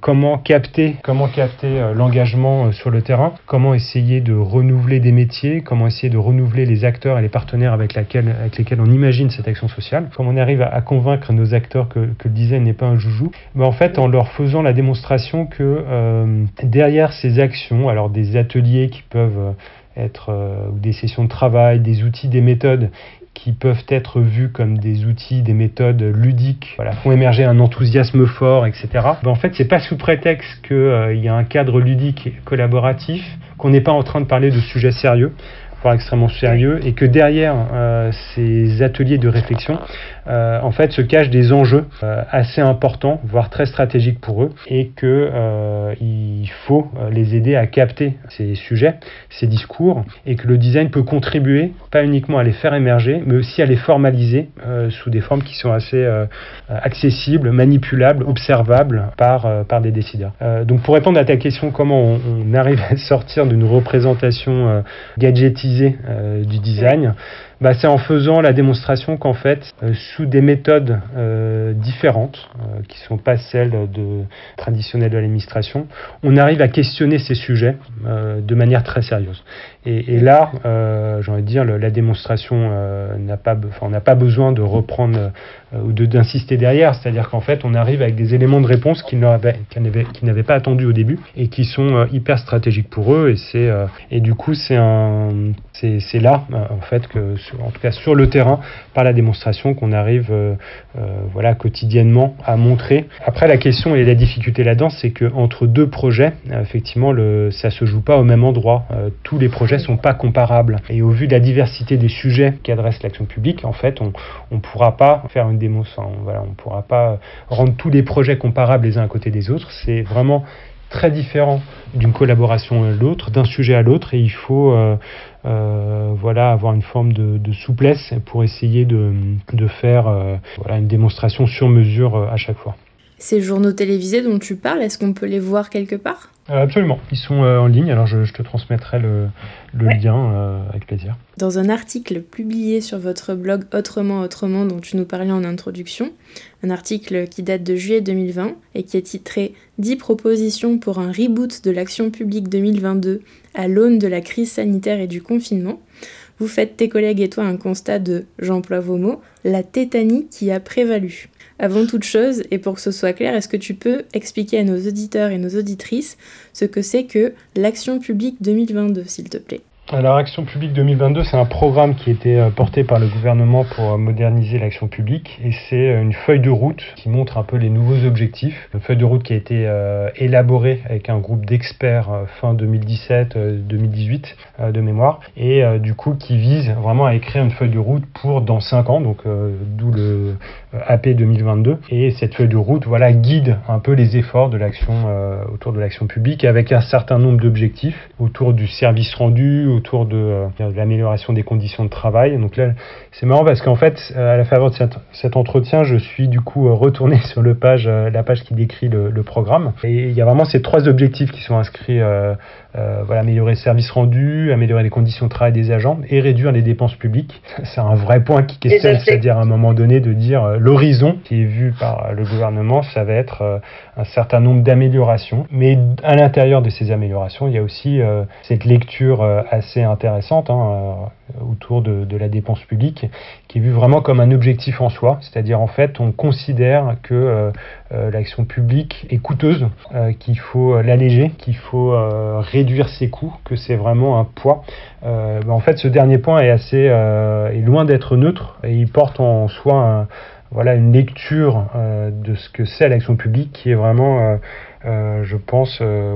Speaker 2: comment capter comment capter l'engagement sur le terrain, comment essayer de renouveler des métiers, comment essayer de renouveler les acteurs et les partenaires avec, lesquels on imagine cette action sociale, comme on arrive à, convaincre nos acteurs que, le design n'est pas un joujou, en fait en leur faisant la démonstration que euh, derrière ces actions, alors des ateliers qui peuvent euh, être euh, des sessions de travail, des outils, des méthodes qui peuvent être vus comme des outils, des méthodes ludiques, font émerger un enthousiasme fort, etc. Ben en fait, c'est pas sous prétexte qu'il y a un cadre ludique collaboratif qu'on n'est pas en train de parler de sujets sérieux extrêmement sérieux, et que derrière euh, ces ateliers de réflexion, euh, en fait, se cachent des enjeux euh, assez importants, voire très stratégiques pour eux, et que il faut les aider à capter ces sujets, ces discours, et que le design peut contribuer, pas uniquement à les faire émerger, mais aussi à les formaliser sous des formes qui sont assez accessibles, manipulables, observables par, par des décideurs. donc, pour répondre à ta question, comment on, on arrive [LAUGHS] à sortir d'une représentation gadgetisée euh, du design bah, c'est en faisant la démonstration qu'en fait, euh, sous des méthodes euh, différentes, euh, qui ne sont pas celles de, traditionnelles de l'administration, on arrive à questionner ces sujets de manière très sérieuse. Et, là, j'ai envie de dire, la démonstration n'a pas, on n'a pas besoin de reprendre ou de, d'insister derrière, c'est-à-dire qu'en fait, on arrive avec des éléments de réponse qu'ils n'avaient, qu'ils n'avaient pas attendus au début et qui sont hyper stratégiques pour eux. Et, c'est, et du coup, c'est, un, c'est, là, en fait, que en tout cas sur le terrain, par la démonstration qu'on arrive euh, euh, voilà, quotidiennement à montrer. Après, la question et la difficulté là-dedans, c'est qu'entre deux projets, effectivement, le, ça se joue pas au même endroit. Euh, tous les projets ne sont pas comparables. Et au vu de la diversité des sujets qu'adresse l'action publique, en fait, on ne pourra pas faire une démo voilà, on ne pourra pas rendre tous les projets comparables les uns à côté des autres. C'est vraiment très différent d'une collaboration à l'autre, d'un sujet à l'autre, et il faut euh, euh, voilà, avoir une forme de, souplesse pour essayer de, faire euh, voilà, une démonstration sur mesure à chaque fois.
Speaker 1: Ces journaux télévisés dont tu parles, est-ce qu'on peut les voir quelque part?
Speaker 2: Euh, absolument, ils sont euh, en ligne, alors je, te transmettrai le, lien euh, avec plaisir.
Speaker 1: Dans un article publié sur votre blog Autrement Autrement dont tu nous parlais en introduction, un article qui date de juillet 2020 et qui est titré 10 propositions pour un reboot de l'action publique 2022 à l'aune de la crise sanitaire et du confinement, vous faites tes collègues et toi un constat de, j'emploie vos mots, la tétanie qui a prévalu. Avant toute chose, et pour que ce soit clair, est-ce que tu peux expliquer à nos auditeurs et nos auditrices ce que c'est que l'Action publique 2022, s'il te plaît?
Speaker 2: Alors Action publique 2022, c'est un programme qui a été euh, porté par le gouvernement pour euh, moderniser l'action publique et c'est euh, une feuille de route qui montre un peu les nouveaux objectifs. Une feuille de route qui a été élaborée avec un groupe d'experts fin 2017-2018 de mémoire et du coup qui vise vraiment à écrire une feuille de route pour dans 5 ans, donc d'où le AP 2022. Et cette feuille de route voilà, guide un peu les efforts de l'action autour de l'action publique avec un certain nombre d'objectifs autour du service rendu, autour euh, de, l'amélioration des conditions de travail. Donc là, c'est marrant parce qu'en fait, euh, à la faveur de cet, entretien, je suis du coup euh, retourné [LAUGHS] sur le page, la page qui décrit le, programme. Et il y a vraiment ces trois objectifs qui sont inscrits. voilà, améliorer le service rendu, améliorer les conditions de travail des agents et réduire les dépenses publiques. [LAUGHS] C'est un vrai point qui questionne, c'est-à-dire à un moment donné de dire l'horizon qui est vu par le gouvernement, ça va être un certain nombre d'améliorations. Mais à l'intérieur de ces améliorations, il y a aussi cette lecture assez intéressante hein, euh, autour de, la dépense publique, qui est vue vraiment comme un objectif en soi, c'est-à-dire en fait on considère que euh, euh, l'action publique est coûteuse, qu'il faut l'alléger, qu'il faut réduire ses coûts, que c'est vraiment un poids. Ben, en fait ce dernier point est assez est loin d'être neutre et il porte en soi voilà une lecture de ce que c'est l'action publique qui est vraiment euh, je pense, euh,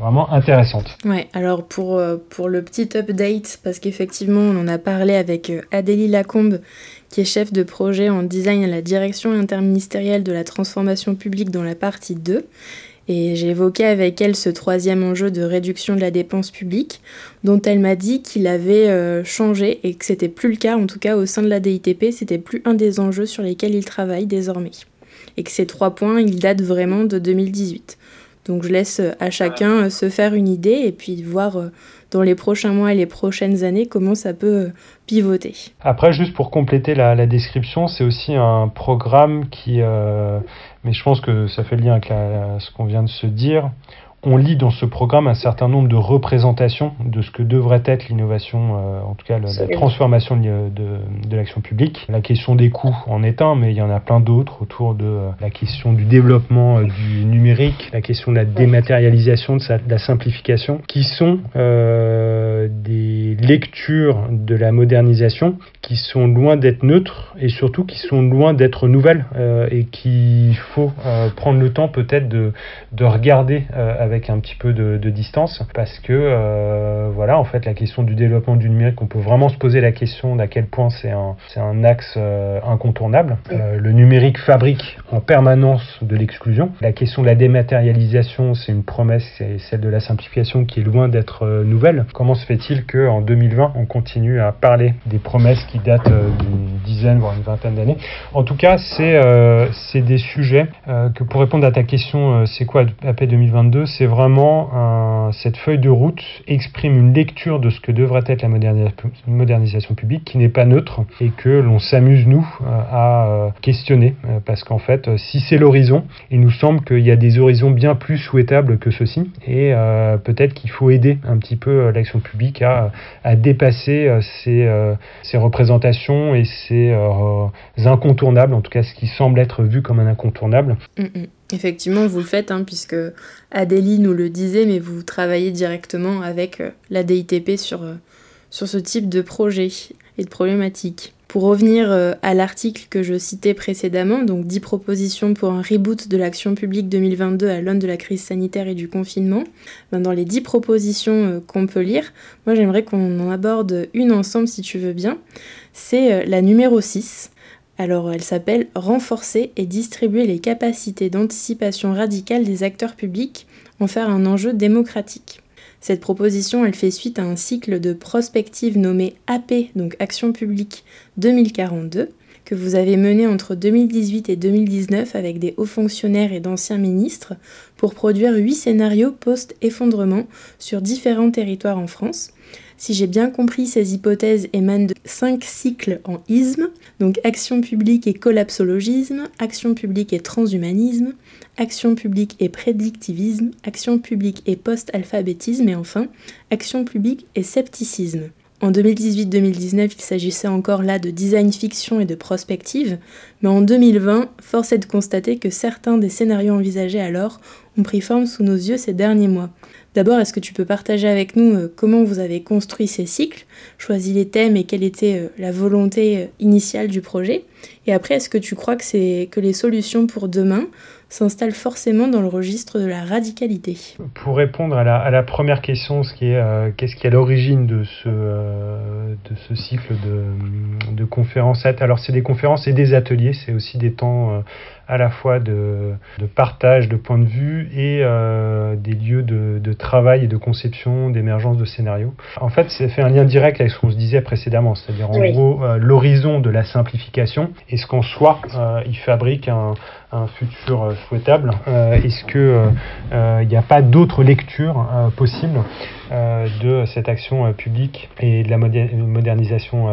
Speaker 2: vraiment intéressante.
Speaker 1: Ouais, alors pour, euh, pour le petit update, parce qu'effectivement, on en a parlé avec Adélie Lacombe, qui est chef de projet en design à la direction interministérielle de la transformation publique dans la partie 2. Et j'ai évoqué avec elle ce troisième enjeu de réduction de la dépense publique, dont elle m'a dit qu'il avait changé et que c'était plus le cas, en tout cas au sein de la DITP, c'était plus un des enjeux sur lesquels il travaille désormais et que ces trois points, ils datent vraiment de 2018. Donc je laisse à chacun euh, se faire une idée et puis voir euh, dans les prochains mois et les prochaines années comment ça peut euh, pivoter.
Speaker 2: Après, juste pour compléter la, description, c'est aussi un programme qui, mais je pense que ça fait lien avec ce qu'on vient de se dire, on lit dans ce programme un certain nombre de représentations de ce que devrait être l'innovation, euh, en tout cas la, transformation de, de, l'action publique. La question des coûts en est un, mais il y en a plein d'autres autour de euh, la question du développement euh, du numérique, la question de la dématérialisation, de, la simplification, qui sont des lectures de la modernisation qui sont loin d'être neutres et surtout qui sont loin d'être nouvelles et qu'il faut prendre le temps peut-être de, de regarder avec avec un petit peu de, distance parce que euh, voilà en fait la question du développement du numérique on peut vraiment se poser la question d'à quel point c'est un, c'est un axe euh, incontournable. Euh, le numérique fabrique en permanence de l'exclusion. La question de la dématérialisation c'est une promesse c'est celle de la simplification qui est loin d'être nouvelle. Comment se fait-il que en 2020 on continue à parler des promesses qui datent d'une dizaine voire une vingtaine d'années? En tout cas c'est c'est des sujets que pour répondre à ta question c'est quoi AP 2022 c'est vraiment cette feuille de route exprime une lecture de ce que devrait être la modernisation publique qui n'est pas neutre et que l'on s'amuse nous euh, à euh, questionner euh, parce qu'en fait si c'est l'horizon il nous semble qu'il y a des horizons bien plus souhaitables que ceux-ci et peut-être qu'il faut aider un petit peu l'action publique à, dépasser ces, représentations et ces incontournables en tout cas ce qui semble être vu comme un incontournable mm,
Speaker 1: mm. Effectivement, vous le faites, hein, puisque Adélie nous le disait, mais vous travaillez directement avec euh, la DITP sur, euh, sur ce type de projet et de problématiques. Pour revenir euh, à l'article que je citais précédemment, donc 10 propositions pour un reboot de l'action publique 2022 à l'aune de la crise sanitaire et du confinement, ben, dans les 10 propositions qu'on peut lire, moi j'aimerais qu'on en aborde une ensemble si tu veux bien. C'est la numéro 6, alors elle s'appelle Renforcer et distribuer les capacités d'anticipation radicale des acteurs publics, en faire un enjeu démocratique. Cette proposition, elle fait suite à un cycle de prospective nommé AP, donc Action publique 2042, que vous avez mené entre 2018 et 2019 avec des hauts fonctionnaires et d'anciens ministres pour produire huit scénarios post-effondrement sur différents territoires en France si j'ai bien compris, ces hypothèses émanent de cinq cycles en isme, donc action publique et collapsologisme, action publique et transhumanisme, action publique et prédictivisme, action publique et post-alphabétisme, et enfin, action publique et scepticisme. En 2018-2019, il s'agissait encore là de design fiction et de prospective, mais en 2020, force est de constater que certains des scénarios envisagés alors ont pris forme sous nos yeux ces derniers mois. D'abord, est-ce que tu peux partager avec nous euh, comment vous avez construit ces cycles, choisi les thèmes et quelle était euh, la volonté euh, initiale du projet? Et après, est-ce que tu crois que, les solutions pour demain s'installent forcément dans le registre de la radicalité?
Speaker 2: Pour répondre à la, première question, ce qui est qu'est-ce qui est à l'origine de ce, cycle de conférences Alors, c'est des conférences et des ateliers, c'est aussi des temps à la fois de, partage de points de vue et euh, des lieux de, travail et de conception, d'émergence de scénarios. En fait, ça fait un lien direct avec ce qu'on se disait précédemment, c'est-à-dire en gros euh, l'horizon de la simplification. Est-ce qu'en soi, euh, il fabrique un, futur souhaitable Est-ce qu'il n'y a pas d'autres lectures possibles de cette action publique et de la modernisation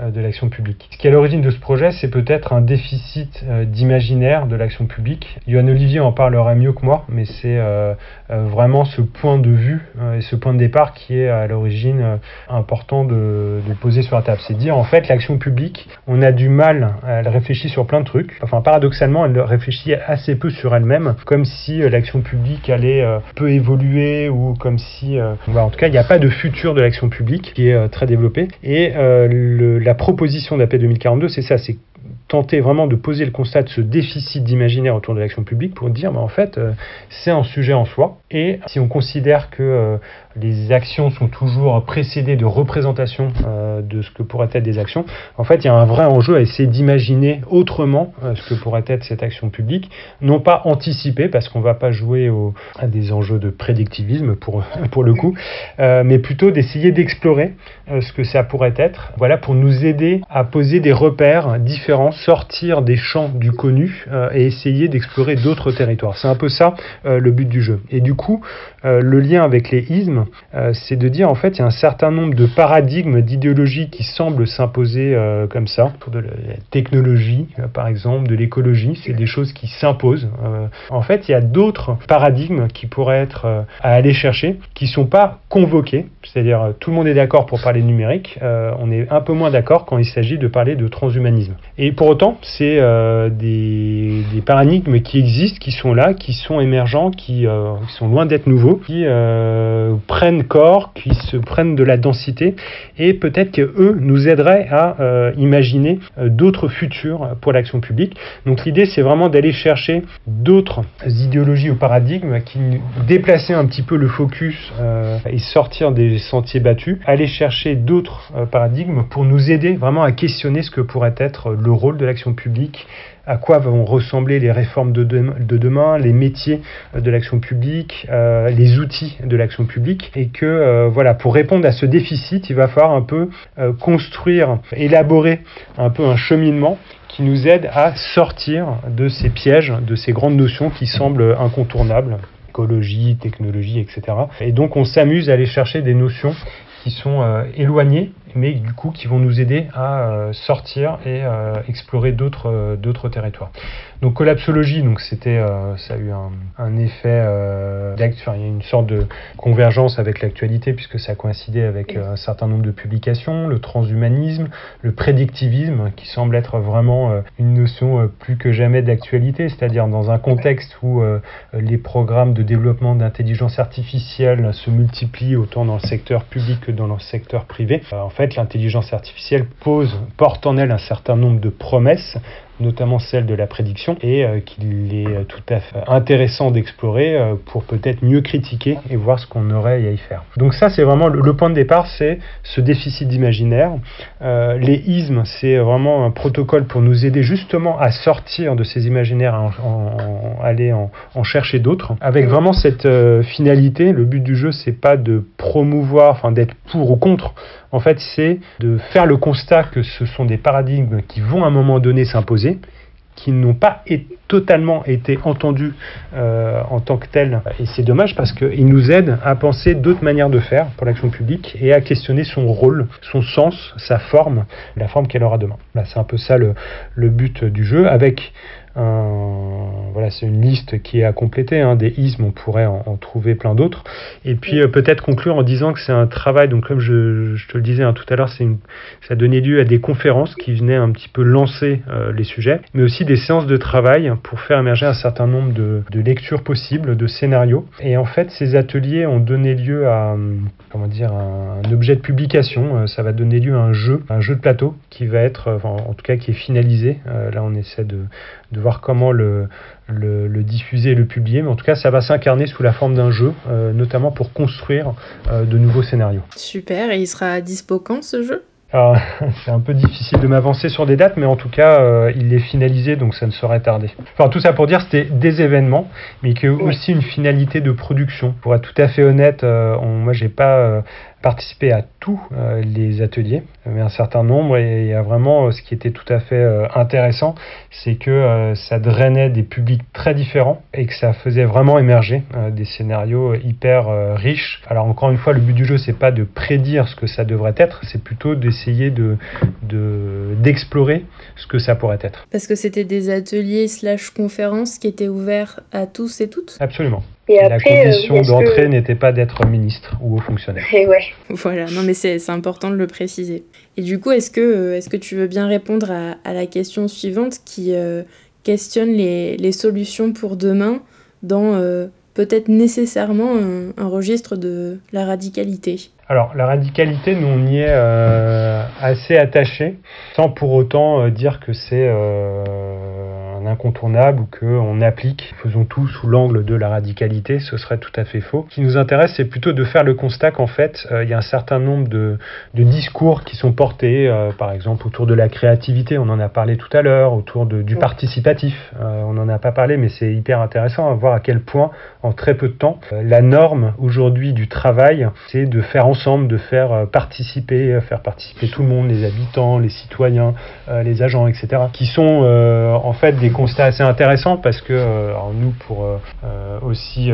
Speaker 2: de l'action publique. Ce qui est à l'origine de ce projet, c'est peut-être un déficit euh, d'imaginaire de l'action publique. Yohann Olivier en parlera mieux que moi, mais c'est euh, vraiment ce point de vue et ce point de départ qui est à l'origine important de, de, poser sur la table. C'est dire en fait l'action publique, on a du mal, elle réfléchit sur plein de trucs. Enfin paradoxalement, elle réfléchit assez peu sur elle-même, comme si l'action publique allait peu évoluer ou comme si, en tout cas, il n'y a pas de futur de l'action publique qui est très développé. Et le, la proposition d'AP 2042, c'est ça, c'est tenter vraiment de poser le constat de ce déficit d'imaginaire autour de l'action publique pour dire, bah, en fait, euh, c'est un sujet en soi. Et si on considère que euh, les actions sont toujours précédées de représentations euh, de ce que pourraient être des actions, en fait, il y a un vrai enjeu à essayer d'imaginer autrement ce que pourrait être cette action publique, non pas anticiper, parce qu'on ne va pas jouer à des enjeux de prédictivisme pour, [LAUGHS] pour le coup, mais plutôt d'essayer d'explorer ce que ça pourrait être, voilà, pour nous aider à poser des repères différents sortir des champs du connu euh, et essayer d'explorer d'autres territoires. C'est un peu ça euh, le but du jeu. Et du coup, euh, le lien avec les ismes, c'est de dire en fait il y a un certain nombre de paradigmes, d'idéologies qui semblent s'imposer comme ça, de la technologie par exemple, de l'écologie, c'est des choses qui s'imposent. en fait, il y a d'autres paradigmes qui pourraient être à aller chercher, qui sont pas convoqués, c'est-à-dire tout le monde est d'accord pour parler numérique, on est un peu moins d'accord quand il s'agit de parler de transhumanisme. Et pour autant, c'est euh, des, paradigmes qui existent, qui sont là, qui sont émergents, qui, euh, sont loin d'être nouveaux, qui euh, prennent corps, qui se prennent de la densité, et peut-être qu'eux nous aideraient à imaginer d'autres futurs pour l'action publique. Donc l'idée, c'est vraiment d'aller chercher d'autres idéologies ou paradigmes qui déplacer un petit peu le focus et sortir des sentiers battus, aller chercher d'autres paradigmes pour nous aider vraiment à questionner ce que pourrait être le rôle de l'action publique, à quoi vont ressembler les réformes de, demain, les métiers de l'action publique, euh, les outils de l'action publique, et que euh, voilà, pour répondre à ce déficit, il va falloir un peu euh, construire, élaborer un peu un cheminement qui nous aide à sortir de ces pièges, de ces grandes notions qui semblent incontournables écologie, technologie, etc. Et donc on s'amuse à aller chercher des notions qui sont éloignées mais du coup qui vont nous aider à euh, sortir et euh, explorer d'autres euh, d'autres territoires. Donc collapsologie, donc c'était ça a eu un, effet enfin, il y a une sorte de convergence avec l'actualité puisque ça a coïncidé avec un certain nombre de publications, le transhumanisme, le prédictivisme qui semble être vraiment une notion plus que jamais d'actualité, c'est-à-dire dans un contexte où les programmes de développement d'intelligence artificielle se multiplient autant dans le secteur public que dans le secteur privé. en fait l'intelligence artificielle pose, porte en elle un certain nombre de promesses notamment celle de la prédiction, et euh, qu'il est tout à fait intéressant d'explorer euh, pour peut-être mieux critiquer et voir ce qu'on aurait à y faire. Donc ça, c'est vraiment le, point de départ, c'est ce déficit d'imaginaire. Euh, les ismes, c'est vraiment un protocole pour nous aider justement à sortir de ces imaginaires, à aller en chercher d'autres, avec vraiment cette finalité. Le but du jeu, c'est pas de promouvoir, enfin d'être pour ou contre. En fait, c'est de faire le constat que ce sont des paradigmes qui vont à un moment donné s'imposer qui n'ont pas totalement été entendus euh, en tant que tels. Et c'est dommage parce qu'ils nous aident à penser d'autres manières de faire pour l'action publique et à questionner son rôle, son sens, sa forme, la forme qu'elle aura demain. c'est un peu ça le, le, but du jeu, avec voilà, c'est une liste qui est à compléter. Hein. Des ismes, on pourrait en, trouver plein d'autres. Et puis euh, peut-être conclure en disant que c'est un travail, donc comme je, te le disais hein, tout à l'heure, c'est ça a donné lieu à des conférences qui venaient un petit peu lancer euh, les sujets, mais aussi des séances de travail pour faire émerger un certain nombre de, lectures possibles, de scénarios. Et en fait, ces ateliers ont donné lieu à, comment dire, un, objet de publication. Euh, ça va donner lieu à un jeu, un jeu de plateau qui va être, en tout cas qui est finalisé. là, on essaie de, de voir comment le, le, diffuser et le publier, mais en tout cas, ça va s'incarner sous la forme d'un jeu, euh, notamment pour construire euh, de nouveaux scénarios.
Speaker 1: Super, et il sera à dispo quand ce jeu? [LAUGHS]
Speaker 2: C'est un peu difficile de m'avancer sur des dates, mais en tout cas, euh, il est finalisé, donc ça ne saurait tarder. Enfin, tout ça pour dire, c'était des événements, mais que aussi une finalité de production. Pour être tout à fait honnête, on, moi, j'ai pas participer à tous euh, les ateliers, mais un certain nombre. Et il y a vraiment euh, ce qui était tout à fait euh, intéressant, c'est que ça drainait des publics très différents et que ça faisait vraiment émerger des scénarios hyper riches. Alors encore une fois, le but du jeu, c'est pas de prédire ce que ça devrait être, c'est plutôt d'essayer de d'explorer ce que ça pourrait être.
Speaker 1: Parce que c'était des ateliers slash conférences qui étaient ouverts à tous et toutes?
Speaker 2: Absolument. Et la condition d'entrée n'était pas d'être ministre ou haut fonctionnaire.
Speaker 3: Et ouais.
Speaker 1: Voilà, non mais c'est important de le préciser. Et du coup, est-ce que, euh, est que tu veux bien répondre à, à la question suivante qui euh, questionne les, les, solutions pour demain dans euh, peut-être nécessairement un, registre de la radicalité?
Speaker 2: Alors la radicalité, nous on y est assez attaché, sans pour autant dire que c'est incontournable ou qu'on applique, faisons tout sous l'angle de la radicalité, ce serait tout à fait faux. Ce qui nous intéresse, c'est plutôt de faire le constat qu'en fait, euh, il y a un certain nombre de, discours qui sont portés, euh, par exemple autour de la créativité, on en a parlé tout à l'heure, autour de, du participatif, euh, on n'en a pas parlé, mais c'est hyper intéressant à voir à quel point, en très peu de temps, la norme aujourd'hui du travail, c'est de faire ensemble, de faire participer, faire participer tout le monde, les habitants, les citoyens, les agents, etc., qui sont en fait des constat assez intéressant parce que euh, nous, pour euh, euh, aussi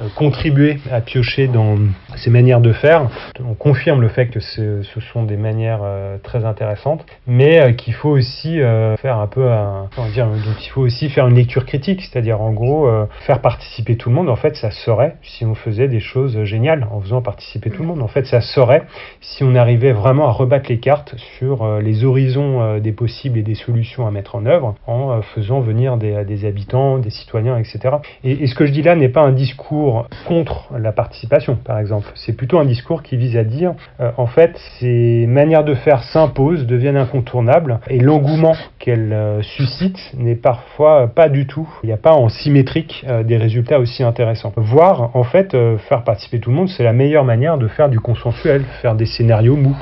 Speaker 2: euh, contribuer à piocher dans ces manières de faire. On confirme le fait que ce, sont des manières euh, très intéressantes, mais euh, qu'il faut aussi faire un peu un, dire, donc il faut aussi faire une lecture critique, c'est-à-dire en gros faire participer tout le monde. En fait, ça serait si on faisait des choses géniales en faisant participer tout le monde. En fait, ça serait si on arrivait vraiment à rebattre les cartes sur les horizons des possibles et des solutions à mettre en œuvre en faisant venir des, habitants, des citoyens, etc. Et, et ce que je dis là n'est pas un discours contre la participation, par exemple. C'est plutôt un discours qui vise à dire, euh, en fait, ces manières de faire s'imposent, deviennent incontournables, et l'engouement qu'elles euh, suscitent n'est parfois pas du tout, il n'y a pas en symétrique euh, des résultats aussi intéressants. Voire, en fait, faire participer tout le monde, c'est la meilleure manière de faire du consensuel, faire des scénarios mous.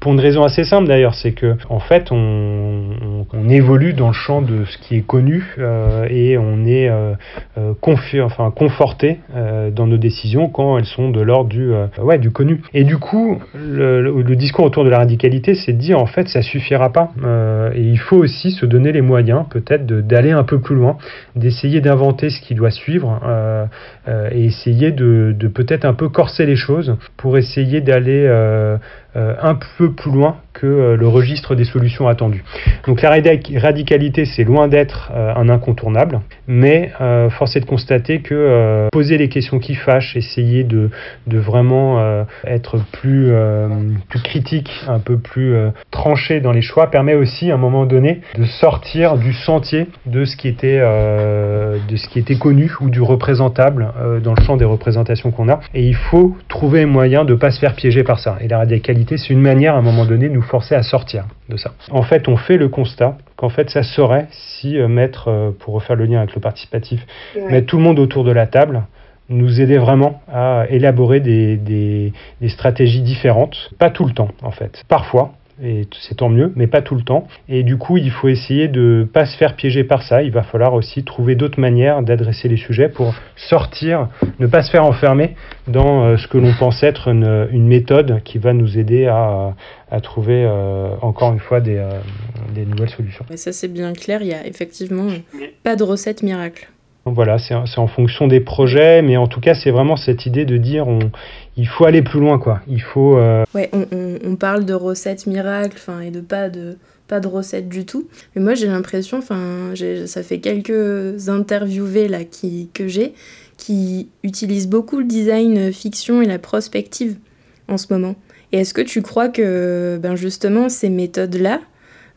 Speaker 2: pour une raison assez simple d'ailleurs, c'est que, en fait, on, on, évolue dans le champ de ce qui est connu et on est confié, enfin, conforté euh, dans nos décisions quand elles sont de l'ordre du, euh, ouais, du connu. Et du coup, le, discours autour de la radicalité, c'est de dire en fait ça suffira pas. Euh, et il faut aussi se donner les moyens peut-être d'aller un peu plus loin, d'essayer d'inventer ce qui doit suivre et essayer de, de peut-être un peu corser les choses pour essayer d'aller un peu plus loin que le registre des solutions attendues. Donc la radicalité, c'est loin d'être un incontournable, mais force est de constater que poser les questions qui fâchent, essayer de, de vraiment être plus, plus critique, un peu plus tranché dans les choix, permet aussi à un moment donné de sortir du sentier de ce qui était, de ce qui était connu ou du représentable dans le champ des représentations qu'on a. Et il faut trouver un moyen de ne pas se faire piéger par ça. Et la radicalité, c'est une manière à un moment donné de nous forcer à sortir de ça. En fait, on fait le constat qu'en fait, ça serait si euh, mettre, euh, pour refaire le lien avec le participatif, mettre tout le monde autour de la table, nous aider vraiment à élaborer des, des, stratégies différentes. Pas tout le temps, en fait. Parfois, et c'est tant mieux, mais pas tout le temps. Et du coup, il faut essayer de pas se faire piéger par ça. Il va falloir aussi trouver d'autres manières d'adresser les sujets pour sortir, ne pas se faire enfermer dans euh, ce que l'on pense être une, méthode qui va nous aider à, à trouver euh, encore une fois des, euh, des nouvelles solutions.
Speaker 1: Et ça, c'est bien clair. Il y a effectivement pas de recette miracle.
Speaker 2: Voilà, c'est en fonction des projets, mais en tout cas, c'est vraiment cette idée de dire on, il faut aller plus loin, quoi. Il faut. Euh,
Speaker 1: ouais, on, on, parle de recettes miracles, enfin, et de pas de pas de recettes du tout. Mais moi, j'ai l'impression, enfin, ça fait quelques interviewés là qui que j'ai qui utilisent beaucoup le design fiction et la prospective en ce moment. Et est-ce que tu crois que, ben justement, ces méthodes-là,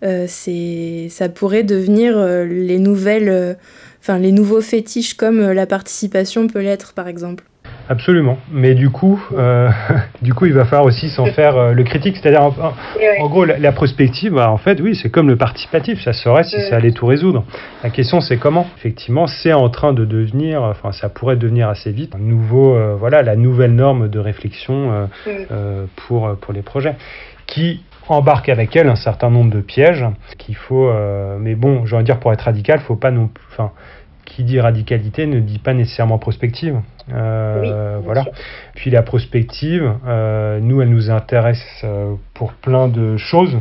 Speaker 1: euh, c'est, ça pourrait devenir euh, les nouvelles, enfin les nouveaux fétiches comme la participation peut l'être, par exemple
Speaker 2: Absolument, mais du coup, [LAUGHS] du coup, il va falloir aussi s'en faire le critique, c'est-à-dire en, gros la, prospective, bah, en fait, oui, c'est comme le participatif, ça serait si ça allait tout résoudre. La question, c'est comment? Effectivement, c'est en train de devenir, enfin, ça pourrait devenir assez vite, un nouveau, voilà, la nouvelle norme de réflexion pour pour les projets, qui embarque avec elle un certain nombre de pièges qu'il faut. Euh, mais bon, j'ai envie de dire pour être radical, faut pas non. Enfin, qui dit radicalité ne dit pas nécessairement prospective. Euh, voilà. Puis la prospective, euh, nous, elle nous intéresse pour plein de choses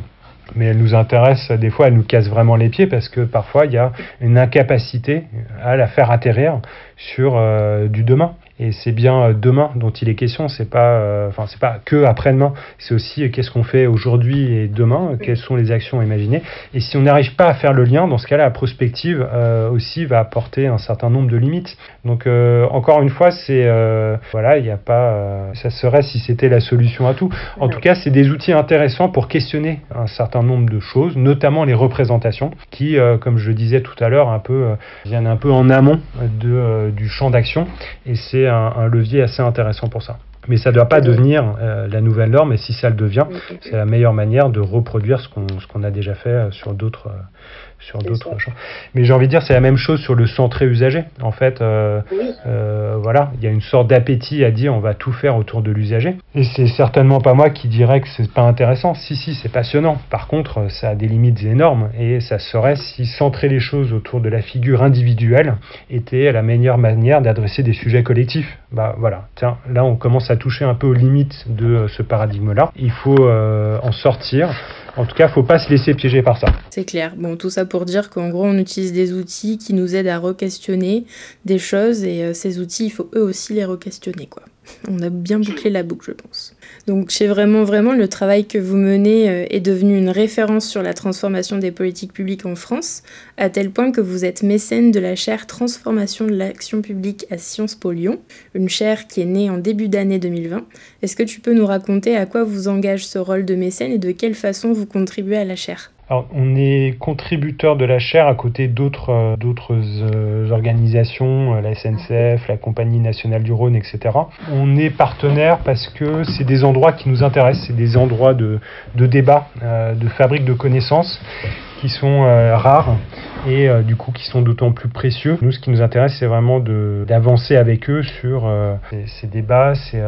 Speaker 2: mais elle nous intéresse, des fois elle nous casse vraiment les pieds parce que parfois il y a une incapacité à la faire atterrir sur du demain. Et c'est bien euh, demain dont il est question. C'est pas, euh, enfin, c'est pas que après-demain. C'est aussi euh, qu'est-ce qu'on fait aujourd'hui et demain. Quelles sont les actions imaginées. Et si on n'arrive pas à faire le lien, dans ce cas-là, la prospective aussi va apporter un certain nombre de limites. Donc encore une fois, c'est voilà, il n'y a pas. ça serait si c'était la solution à tout. En tout cas, c'est des outils intéressants pour questionner un certain nombre de choses, notamment les représentations, qui, comme je le disais tout à l'heure, viennent un peu en amont de, du champ d'action. Et c'est un, levier assez intéressant pour ça. Mais ça ne doit pas devenir euh, la nouvelle norme, et si ça le devient, c'est la meilleure manière de reproduire ce qu'on a déjà fait euh, sur d'autres euh, sur d'autres champs. Mais j'ai envie de dire, c'est la même chose sur le centré usager. En fait, euh, euh, voilà, il y a une sorte d'appétit à dire on va tout faire autour de l'usager. Et c'est certainement pas moi qui dirais que c'est pas intéressant. Si, si, c'est passionnant. Par contre, ça a des limites énormes et ça serait si centrer les choses autour de la figure individuelle était la meilleure manière d'adresser des sujets collectifs. Bah voilà, tiens, là on commence à toucher un peu aux limites de ce paradigme-là. Il faut euh, en sortir. En tout cas, faut pas se laisser piéger par ça.
Speaker 1: C'est clair. Bon, tout ça pour dire qu'en gros, on utilise des outils qui nous aident à re-questionner des choses et euh, ces outils, il faut eux aussi les re-questionner, quoi. On a bien bouclé la boucle, je pense. Donc, c'est vraiment, vraiment le travail que vous menez euh, est devenu une référence sur la transformation des politiques publiques en France, à tel point que vous êtes mécène de la chaire Transformation de l'action publique à Sciences Po Lyon, une chaire qui est née en début d'année 2020. Est-ce que tu peux nous raconter à quoi vous engage ce rôle de mécène et de quelle façon vous contribuez à la chaire?
Speaker 2: Alors, on est contributeur de la chaire à côté d'autres euh, euh, organisations, euh, la SNCF, la Compagnie nationale du Rhône, etc. On est partenaire parce que c'est des endroits qui nous intéressent, c'est des endroits de, de débat, de fabrique de connaissances qui sont rares et du coup qui sont d'autant plus précieux. Nous, ce qui nous intéresse, c'est vraiment d'avancer avec eux sur ces, ces, débats, ces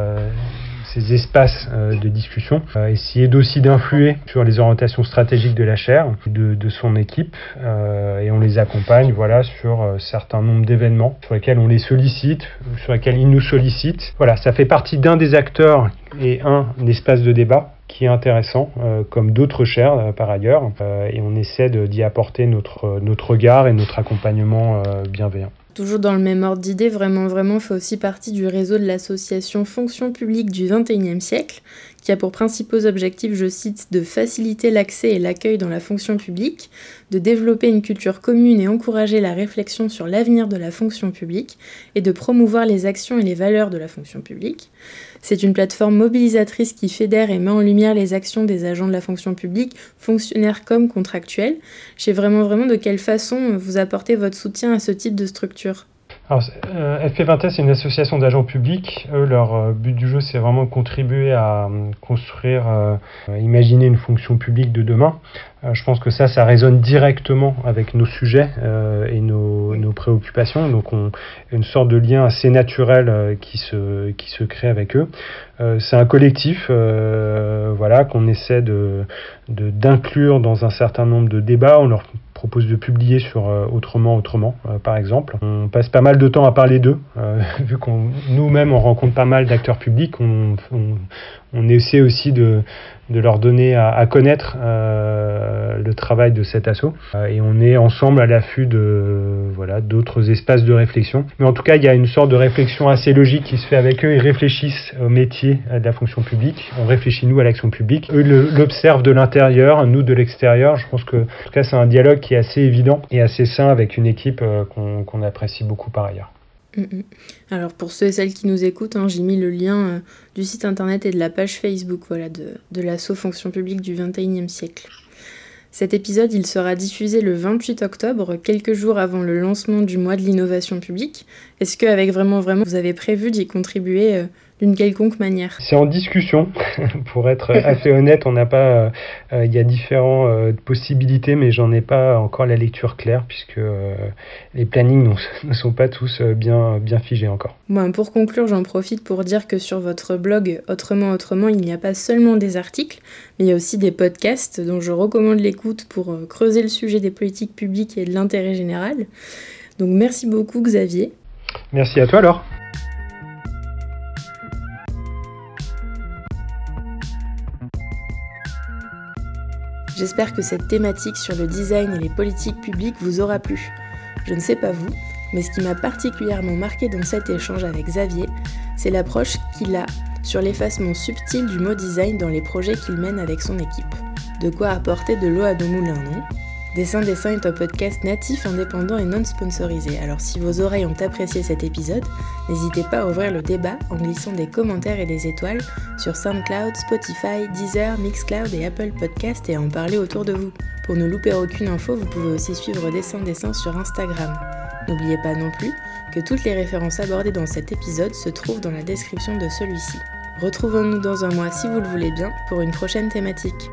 Speaker 2: ces espaces euh, de discussion, euh, essayer d'influer sur les orientations stratégiques de la chaire, de, son équipe, euh, et on les accompagne voilà, sur un certain nombre d'événements sur lesquels on les sollicite, sur lesquels ils nous sollicitent. Voilà, ça fait partie d'un des acteurs et un, espace de débat qui est intéressant, comme d'autres chaires par ailleurs, et on essaie d'y apporter notre regard et notre accompagnement bienveillant
Speaker 1: toujours dans le même ordre d'idée, vraiment, vraiment fait aussi partie du réseau de l'association Fonction publique du XXIe siècle, qui a pour principaux objectifs, je cite, de faciliter l'accès et l'accueil dans la fonction publique, de développer une culture commune et encourager la réflexion sur l'avenir de la fonction publique, et de promouvoir les actions et les valeurs de la fonction publique. C'est une plateforme mobilisatrice qui fédère et met en lumière les actions des agents de la fonction publique, fonctionnaires comme contractuels. Je sais vraiment vraiment de quelle façon vous apportez votre soutien à ce type de structure?
Speaker 2: Alors, euh, FP20S, c'est une association d'agents publics. Eux, leur euh, but du jeu, c'est vraiment de contribuer à euh, construire, imaginer une fonction publique de demain. je pense que ça, ça résonne directement avec nos sujets et nos, nos, préoccupations. Donc, on une sorte de lien assez naturel qui, se, qui se crée avec eux. c'est un collectif, voilà, qu'on essaie de d'inclure dans un certain nombre de débats. On leur propose de publier sur euh, Autrement Autrement, euh, par exemple. On passe pas mal de temps à parler d'eux, euh, [LAUGHS] vu qu'on nous-mêmes on rencontre pas mal d'acteurs publics, on, on essaie aussi de, de leur donner à, connaître euh, le travail de cet assaut. Euh, et on est ensemble à l'affût de voilà d'autres espaces de réflexion. Mais en tout cas, il y a une sorte de réflexion assez logique qui se fait avec eux. Ils réfléchissent au métier de la fonction publique. On réfléchit nous à l'action publique. Eux l'observent de l'intérieur, nous de l'extérieur. Je pense que en tout cas, c'est un dialogue qui est assez évident et assez sain avec une équipe euh, qu'on apprécie beaucoup par ailleurs.
Speaker 1: Mm, mm. Alors pour ceux et celles qui nous écoutent, hein, j'ai mis le lien euh, du site internet et de la page Facebook voilà, de, de l'assaut fonction publique du 21e siècle. Cet épisode, il sera diffusé le 28 octobre, quelques jours avant le lancement du mois de l'innovation publique. Est-ce qu'avec vraiment vraiment, vous avez prévu d'y contribuer euh, d'une quelconque manière
Speaker 2: C'est en discussion, [LAUGHS] pour être assez honnête, on n'a pas, euh, il y a différentes euh, possibilités, mais j'en ai pas encore la lecture claire puisque euh, les plannings ne sont pas tous bien, bien figés encore.
Speaker 1: Bon, pour conclure, j'en profite pour dire que sur votre blog Autrement Autrement, il n'y a pas seulement des articles, mais il y a aussi des podcasts dont je recommande l'écoute pour creuser le sujet des politiques publiques et de l'intérêt général. Donc merci beaucoup Xavier.
Speaker 2: Merci à toi alors.
Speaker 1: J'espère que cette thématique sur le design et les politiques publiques vous aura plu. Je ne sais pas vous, mais ce qui m'a particulièrement marqué dans cet échange avec Xavier, c'est l'approche qu'il a sur l'effacement subtil du mot design dans les projets qu'il mène avec son équipe. De quoi apporter de l'eau à nos moulins, non? Dessin Dessin est un podcast natif, indépendant et non sponsorisé, alors si vos oreilles ont apprécié cet épisode, n'hésitez pas à ouvrir le débat en glissant des commentaires et des étoiles sur SoundCloud, Spotify, Deezer, Mixcloud et Apple Podcast et à en parler autour de vous. Pour ne louper aucune info, vous pouvez aussi suivre Dessin Dessin sur Instagram. N'oubliez pas non plus que toutes les références abordées dans cet épisode se trouvent dans la description de celui-ci. Retrouvons-nous dans un mois si vous le voulez bien pour une prochaine thématique.